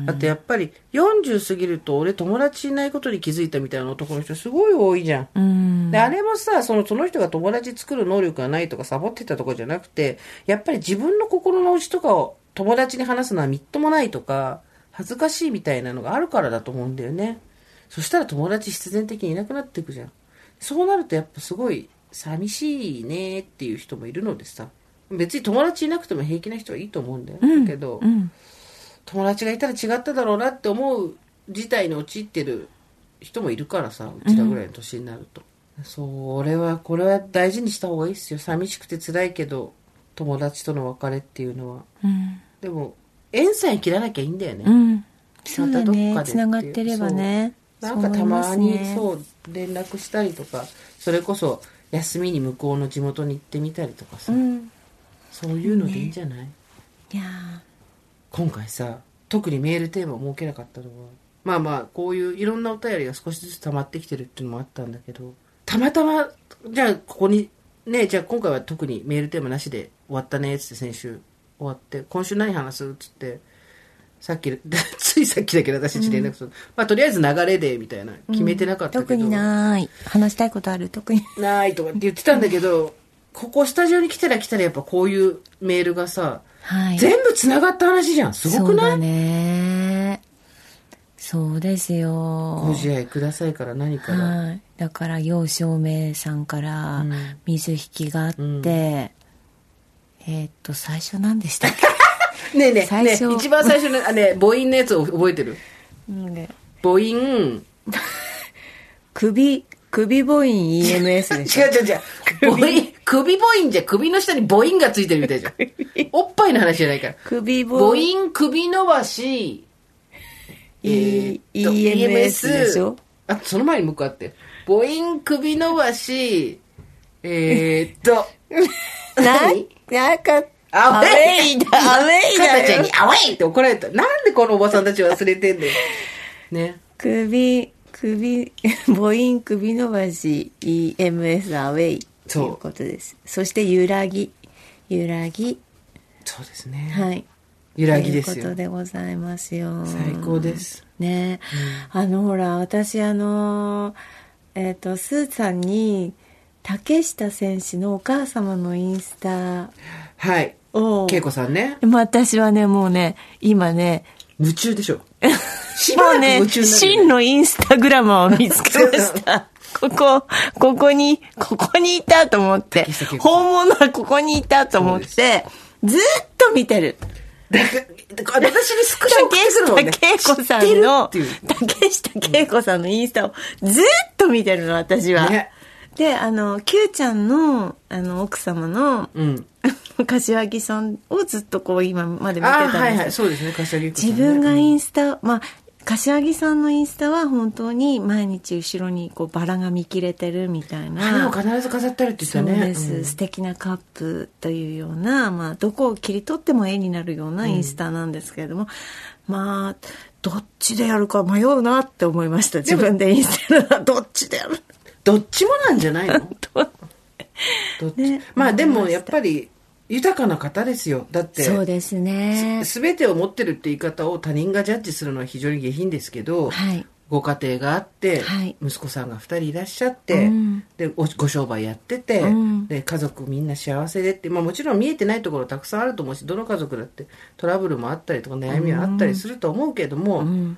あとやっぱり40過ぎると俺友達いないことに気づいたみたいな男の人すごい多いじゃん。うんで、あれもさ、その、その人が友達作る能力がないとかサボってたとかじゃなくて、やっぱり自分の心の内とかを友達に話すのはみっともないとか、恥ずかしいみたいなのがあるからだと思うんだよね。そしたら友達必然的にいなくなっていくじゃん。そうなるとやっぱすごい寂しいねっていう人もいるのでさ。別に友達いなくても平気な人はいいと思うんだよ。だけど、うん。友達がいたら違っただろうなって思う事態に陥ってる人もいるからさうちらぐらいの年になると、それはこれは大事にした方がいいですよ。寂しくて辛いけど友達との別れっていうのは。うん。でも縁さえ切らなきゃいいんだよね、うん。そうだまたどっねかでっていう。つながってればねなんかたまにそう連絡したりとかそれこそ休みに向こうの地元に行ってみたりとかさ、うん。そういうのでいいんじゃない、いや今回さ特にメールテーマを設けなかったのはまあまあこういういろんなお便りが少しずつ溜まってきてるっていうのもあったんだけどたまたまじゃあここにねじゃあ今回は特にメールテーマなしで終わったねっつって先週終わって今週何話すっつってさっきついさっきだけど私たち連絡する、まあとりあえず流れでみたいな決めてなかったけど、特にない。話したいことある？特に。ないとかって言ってたんだけどここスタジオに来たら来たらやっぱこういうメールがさはい。全部つながった話じゃん。すごくない？そうだね。そうですよ。ご自愛くださいから何から。はい。だから、楊照明さんからうん。水引きがあって、うん。えーっと、最初何でしたっねえねえ、ね一番最初の、あね、母音のやつを覚えてる？けね。母音、首、首母音 EMS でしょ。(laughs) 違う違う違う。母音、(laughs) 首母音じゃ首の下に母音がついてるみたいじゃん。(laughs) おっぱいの話じゃないから。首母。母音、首伸ばし、E- えーっと EMS でしょ。あ、その前に向かって。母音、首伸ばし、えーっと、な何なんか、アウェイイだ、アウェイカタちゃんにアウェイって怒られた。なんでこのおばさんたち忘れてんだよ。ね。首、首、(laughs) 母音首伸ばし EMS アウェイとそういうことです。そして揺らぎ、揺らぎ、そうですね。はい。揺らぎですよということ。でございますよ。最高です。ね、あのほら私あのえっ、とスーさんに竹下選手のお母様のインスタはい。を恵子さんね。もう私はねもうね今ね夢中でしょ。し (laughs) もうねばらく夢中になるよね真のインスタグラマーを見つけました (laughs) ここここにここにいたと思って本物はここにいたと思ってずっと見てるだから私にスクショ送ってくるもんね。竹下恵子さんの。竹下恵子さんのインスタをずっと見てるの私は、ねであの Q ちゃんのあの奥様のうん。柏木さんをずっとこう今まで見てあたんですはいはい。そうですね、柏木ね。自分がインスタ、まあ柏木さんのインスタは本当に毎日後ろにこうバラが見切れてるみたいな。花を必ず飾ってあるって言ってたね。そうです、うん。素敵なカップというような、まあ、どこを切り取っても絵になるようなインスタなんですけれども、まあ、どっちでやるか迷うなって思いました。自分でインスタやるどっちでやる？どっちもなんじゃないの？(laughs) どっち、ねまあでもやっぱり豊かな方ですよ。だって、そうですね。すべてを持ってるって言い方を他人がジャッジするのは非常に下品ですけど、はい。ご家庭があって、はい息子さんが2人いらっしゃって、うんでおご商売やってて、うんで家族みんな幸せでって、まあ、もちろん見えてないところたくさんあると思うしどの家族だってトラブルもあったりとか悩みはあったりすると思うけども、うん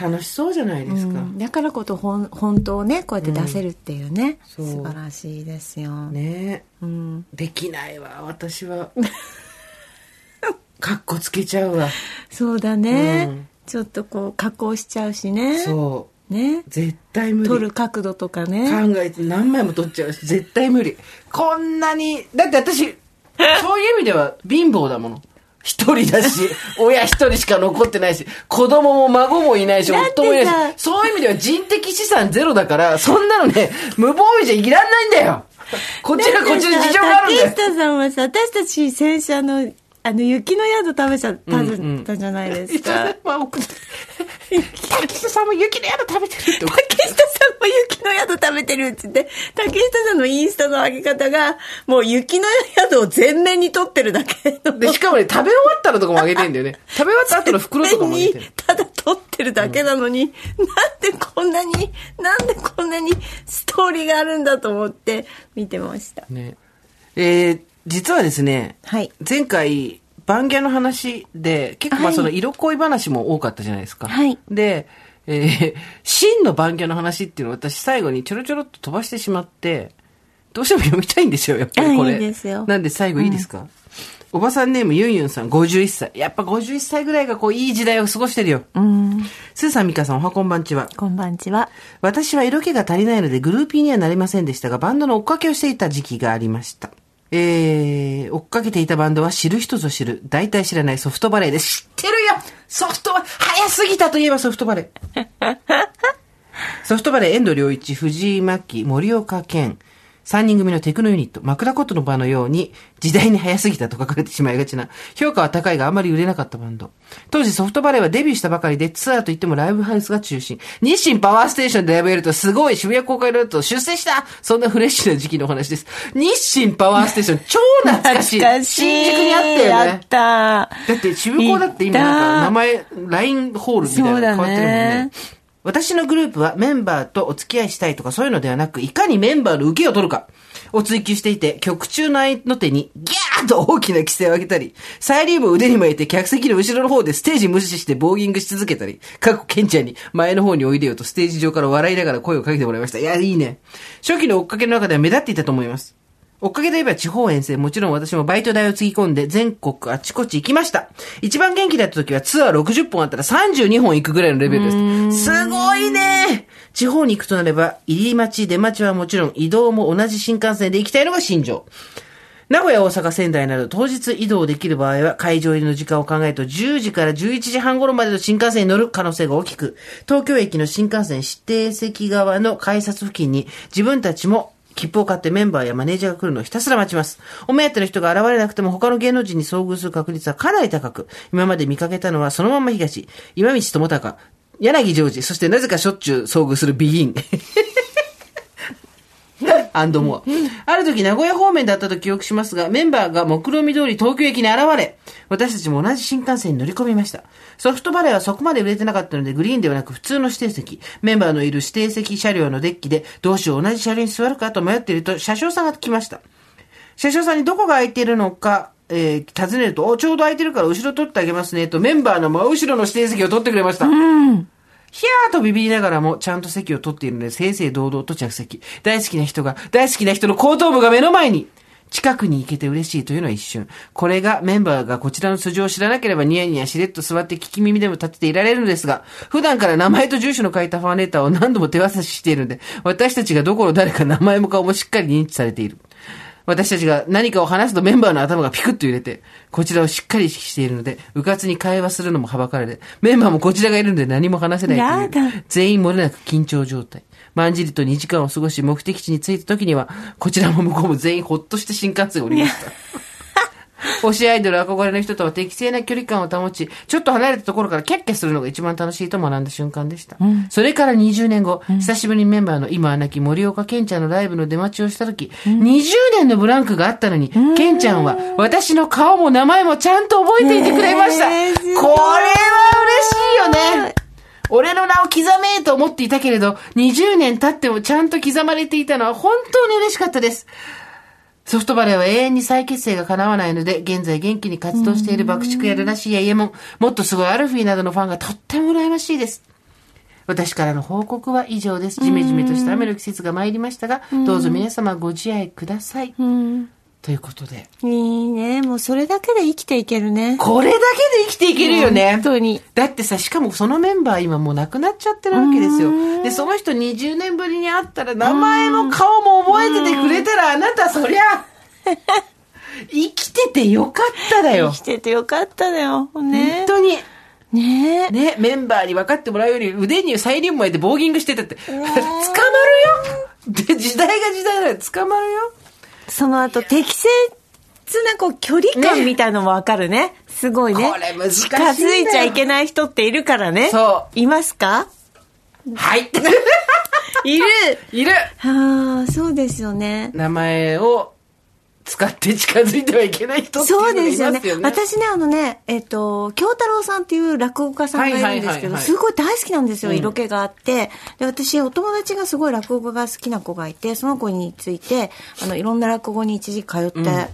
楽しそうじゃないですか。うん。だからこそ本本当をねこうやって出せるっていうね、そう。素晴らしいですよ、ね。うん、できないわ私は。(laughs) かっこつけちゃうわ。そうだね、うん。ちょっとこう加工しちゃうしね。そう。ね。絶対無理。撮る角度とかね。考えて何枚も撮っちゃうし絶対無理。こんなにだって私 (laughs) そういう意味では貧乏だもの一人だし (laughs) 親一人しか残ってないし子供も孫もいないし夫もいないしそういう意味では人的資産ゼロだから (laughs) そんなのね無防備じゃいらんないんだよ。こっちはこっちで事情があるんだよ。竹下さんはさ私たち先週あのあの雪の宿食べちゃったじゃないですか、(laughs) まあ送って。竹下さんも雪の宿食べてるって竹下さんも雪の宿食べてるって言って、竹下さんのインスタの上げ方が、もう雪の宿を全面に撮ってるだけの。で、しかもね、食べ終わったのとかもあげてんだよね。(laughs) 食べ終わった後の袋とかもあげてる全面に。ただ撮ってるだけなのに、なんでこんなに、なんでこんなにストーリーがあるんだと思って見てました。ね。えー、実はですね、はい。前回、バンギャの話で、結構まあはいその色恋話も多かったじゃないですか。はいで、えー、真のバンギャの話っていうのを私最後にちょろちょろっと飛ばしてしまって、どうしても読みたいんですよ、やっぱりこれ。あいいですよなんで最後いいですか、おばさんネームユンユンさん51歳。やっぱ51歳ぐらいがこういい時代を過ごしてるよ。うん。スーさん、ミカさん、おはこんばんちは。こんばんちは。私は色気が足りないのでグルーピーにはなれませんでしたが、バンドの追っかけをしていた時期がありました。えー、追っかけていたバンドは知る人ぞ知る、大体知らないソフトバレーです。知ってるよソフトバレー早すぎたといえばソフトバレー。(laughs) ソフトバレー、遠藤良一、藤井真希、森岡健、三人組のテクノユニット、枕言の場のように、時代に早すぎたと書かれてしまいがちな、評価は高いがあまり売れなかったバンド。当時ソフトバレーはデビューしたばかりで、ツアーといってもライブハウスが中心。日清パワーステーションでライブやるとすごい渋谷公会だと出世したそんなフレッシュな時期のお話です。日清パワーステーション、超懐かしい。懐かしい。新宿にあったよねあっ。た。だって渋港だって今なんか名前、ラインホールみたいなの変わってるもんね。私のグループはメンバーとお付き合いしたいとかそういうのではなく、いかにメンバーの受けを取るかを追求していて、曲中の合いの手にギャーッと大きな規制を上げたり、サイリウムを腕に巻いて客席の後ろの方でステージ無視してボーギングし続けたり、過去ケンちゃんに前の方においでよとステージ上から笑いながら声をかけてもらいました。いや、いいね。初期の追っかけの中では目立っていたと思います。追っかけといえば地方遠征、もちろん私もバイト代をつぎ込んで全国あちこち行きました。一番元気だった時はツアー60本あったら32本行くぐらいのレベルです。すごいね地方に行くとなれば、入り待ち、出待ちはもちろん移動も同じ新幹線で行きたいのが心情。名古屋、大阪、仙台など当日移動できる場合は会場入りの時間を考えると10時から11時半頃までの新幹線に乗る可能性が大きく、東京駅の新幹線指定席側の改札付近に自分たちも切符を買ってメンバーやマネージャーが来るのをひたすら待ちます。お目当ての人が現れなくても他の芸能人に遭遇する確率はかなり高く、今まで見かけたのはそのまま東、今道智隆、柳ジョージ、そしてなぜかしょっちゅう遭遇するビギン。(laughs) アンドモア。ある時、名古屋方面だったと記憶しますが、メンバーが目論見通り東京駅に現れ、私たちも同じ新幹線に乗り込みました。ソフトバレーはそこまで売れてなかったので、グリーンではなく普通の指定席、メンバーのいる指定席車両のデッキで、どうしよう同じ車両に座るかと迷っていると、車掌さんが来ました。車掌さんにどこが空いているのか、えー尋ねると、ちょうど空いてるから後ろ取ってあげますね、とメンバーの真後ろの指定席を取ってくれました。うんひゃーとビビりながらも、ちゃんと席を取っているので、正々堂々と着席。大好きな人が、大好きな人の後頭部が目の前に近くに行けて嬉しいというのは一瞬。これがメンバーがこちらの素性を知らなければニヤニヤしれっと座って聞き耳でも立てていられるのですが、普段から名前と住所の書いたファンレターを何度も手渡ししているので、私たちがどこの誰か名前も顔もしっかり認知されている。私たちが何かを話すとメンバーの頭がピクッと揺れて、こちらをしっかり意識しているので、うかつに会話するのもはばかれで、メンバーもこちらがいるので何も話せないという全員漏れなく緊張状態。まんじりと2時間を過ごし目的地に着いた時には、こちらも向こうも全員ほっとして新幹線を降りました。推しアイドル憧れの人とは適正な距離感を保ち、ちょっと離れたところからキャッキャするのが一番楽しいと学んだ瞬間でした。それから20年後、久しぶりにメンバーの今は亡き森岡健ちゃんのライブの出待ちをした時、20年のブランクがあったのに、健ちゃんは私の顔も名前もちゃんと覚えていてくれました。これは嬉しいよね。俺の名を刻めと思っていたけれど、20年経ってもちゃんと刻まれていたのは本当に嬉しかったです。ソフトバレーは永遠に再結成が叶わないので、現在元気に活動している爆竹やルナシーやイエモン、もっとすごいアルフィーなどのファンがとっても羨ましいです。私からの報告は以上です。ジメジメとした雨の季節が参りましたが、どうぞ皆様ご自愛ください。ということで、いいね。もうそれだけで生きていけるね。これだけで生きていけるよね。本当に。だってさ、しかもそのメンバー今もう亡くなっちゃってるわけですよ。で、その人20年ぶりに会ったら名前も顔も覚えててくれたら、あなたそりゃ、(laughs) 生きててよかっただよ生き。ててよかっただよ。ね本。当に。ねね、メンバーに分かってもらうより腕にサイリウム巻いてボーギングしてたって。(laughs) 捕まるよで、時代が時代だよ。捕まるよ。その後、適切なこう距離感みたいのもわかるね。すごいね。これ難しいん近づいちゃいけない人っているからね。。そういますか？はい。(laughs) いる (laughs) いるああ、そうですよね。名前を使って近づいてはいけない人っていうのそうがいですよねますよね。私ね、あのね、えっ、と、京太郎さんっていう落語家さんがいるんですけど、すごい大好きなんですよ、色気があって。で、私、お友達がすごい落語が好きな子がいて、その子について、あの、いろんな落語に一時通って、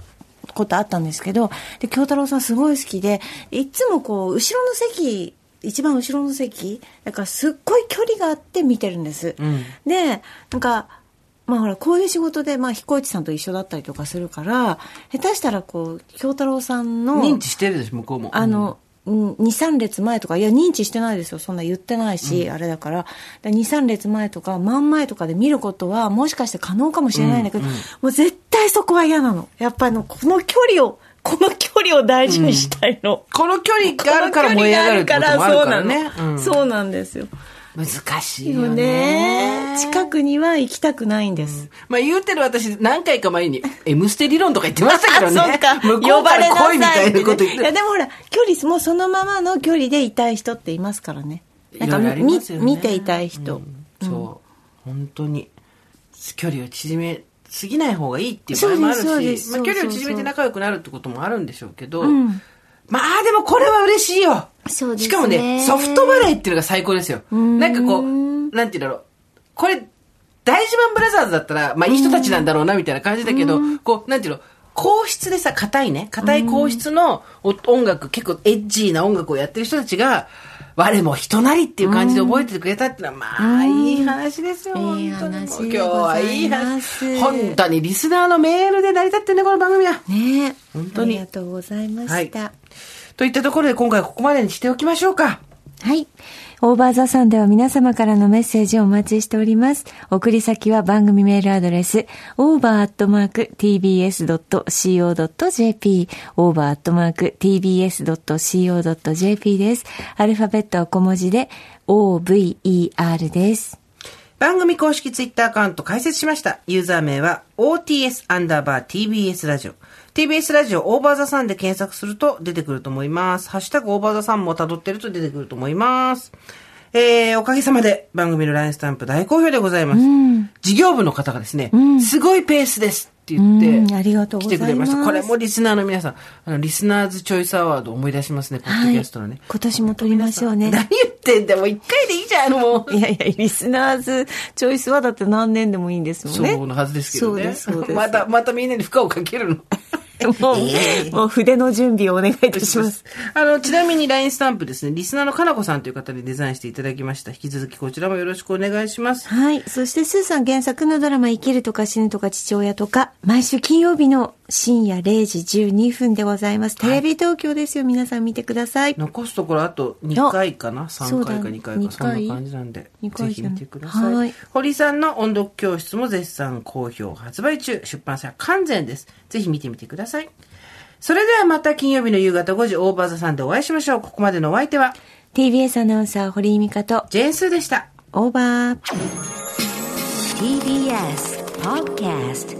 ことあったんですけど、で、京太郎さんすごい好きで、いつもこう、後ろの席、一番後ろの席、だからすっごい距離があって見てるんです。んで、なんか、まあほら、こういう仕事で、まあ、彦一さんと一緒だったりとかするから、下手したらこう、京太郎さんの、認知してるでしょ、向こうも。あの、うん、2、3列前とか、いや、認知してないですよ。そんな言ってないし、あれだから。で2、3列前とか、真ん前とかで見ることは、もしかして可能かもしれないんだけど、もう絶対そこは嫌なの。やっぱりの、この距離を、この距離を大事にしたいの。この距離があるから燃え上がるってこともあるからね。そうなの、うんそうなんですよ。難しいよよね。ね。近くには行きたくないんです。まあ言うてる私何回か前に、(laughs) M ステ理論とか言ってましたけどね。そうか。向こうから来いみたいなこと言っいや、て。でもほら、距離、もうそのままの距離でいたい人っていますからね。なんかね見ていたい人。そう。本当に。距離を縮めすぎない方がいいっていう場合もあるし、まあ距離を縮めて仲良くなるってこともあるんでしょうけど、んまあでもこれは嬉しいよ。そうですねしかもね、ソフトバレーっていうのが最高ですよ。なんかこう、なんていうんだろう。これ、大事マンブラザーズだったら、まあいい人たちなんだろうなみたいな感じだけど、こう、なんていうの、皇室でさ、硬いね、硬い皇室のお音楽、結構エッジーな音楽をやってる人たちが、我も人なりっていう感じで覚えててくれたっていうのは、まあ、いい話ですよ。いい本当に今日はいい話。本当にリスナーのメールで成り立ってんね、この番組は。ね本当にありがとうございまはいした。といったところで今回はここまでにしておきましょうか。はい。オーバーザさんでは皆様からのメッセージをお待ちしております。送り先は番組メールアドレス、over.tbs.co.jp、over.tbs.co.jp です。アルファベットは小文字で、over です。番組公式ツイッターアカウント開設しました。ユーザー名は OTS アンダーバー TBS ラジオ。TBS ラジオオーバーザさんで検索すると出てくると思います。ハッシュタグオーバーザさんも辿ってると出てくると思います。えー、おかげさまで番組の LINE スタンプ大好評でございます。事業部の方がですね、すごいペースですって言って、うんありがとう来てくれました。これもリスナーの皆さん、あの、リスナーズチョイスアワードを思い出しますね、ポッドキャストのね。今年も撮りましょうね。(laughs) 何言ってんだよ、もう一回でいいじゃん、もう。いやいや、リスナーズチョイスはだって何年でもいいんですもんね。そうのはずですけどね。そうです、そうです。(laughs) また、またみんなに負荷をかけるの。もう、もう筆の準備をお願いいたします。あの、ちなみに LINE スタンプですね、リスナーのかなこさんという方にデザインしていただきました。引き続きこちらもよろしくお願いします。はい。そして、スーさん原作のドラマ、生きるとか死ぬとか父親とか、毎週金曜日の深夜0時12分でございます。テレビ東京ですよ。皆さん見てください。残すところあと2回かな？そう ?3 だ回か2回か、二そんな回感じなんで。ぜひ見てください。はい堀さんの音読教室も絶賛好評発売中。出版社完全です。ぜひ見てみてください。それではまた金曜日の夕方5時オーバーザさんでお会いしましょう。ここまでのお相手は？TBS アナウンサー、堀井美香と、ジェーンスーでした。オーバー。TBS Podcast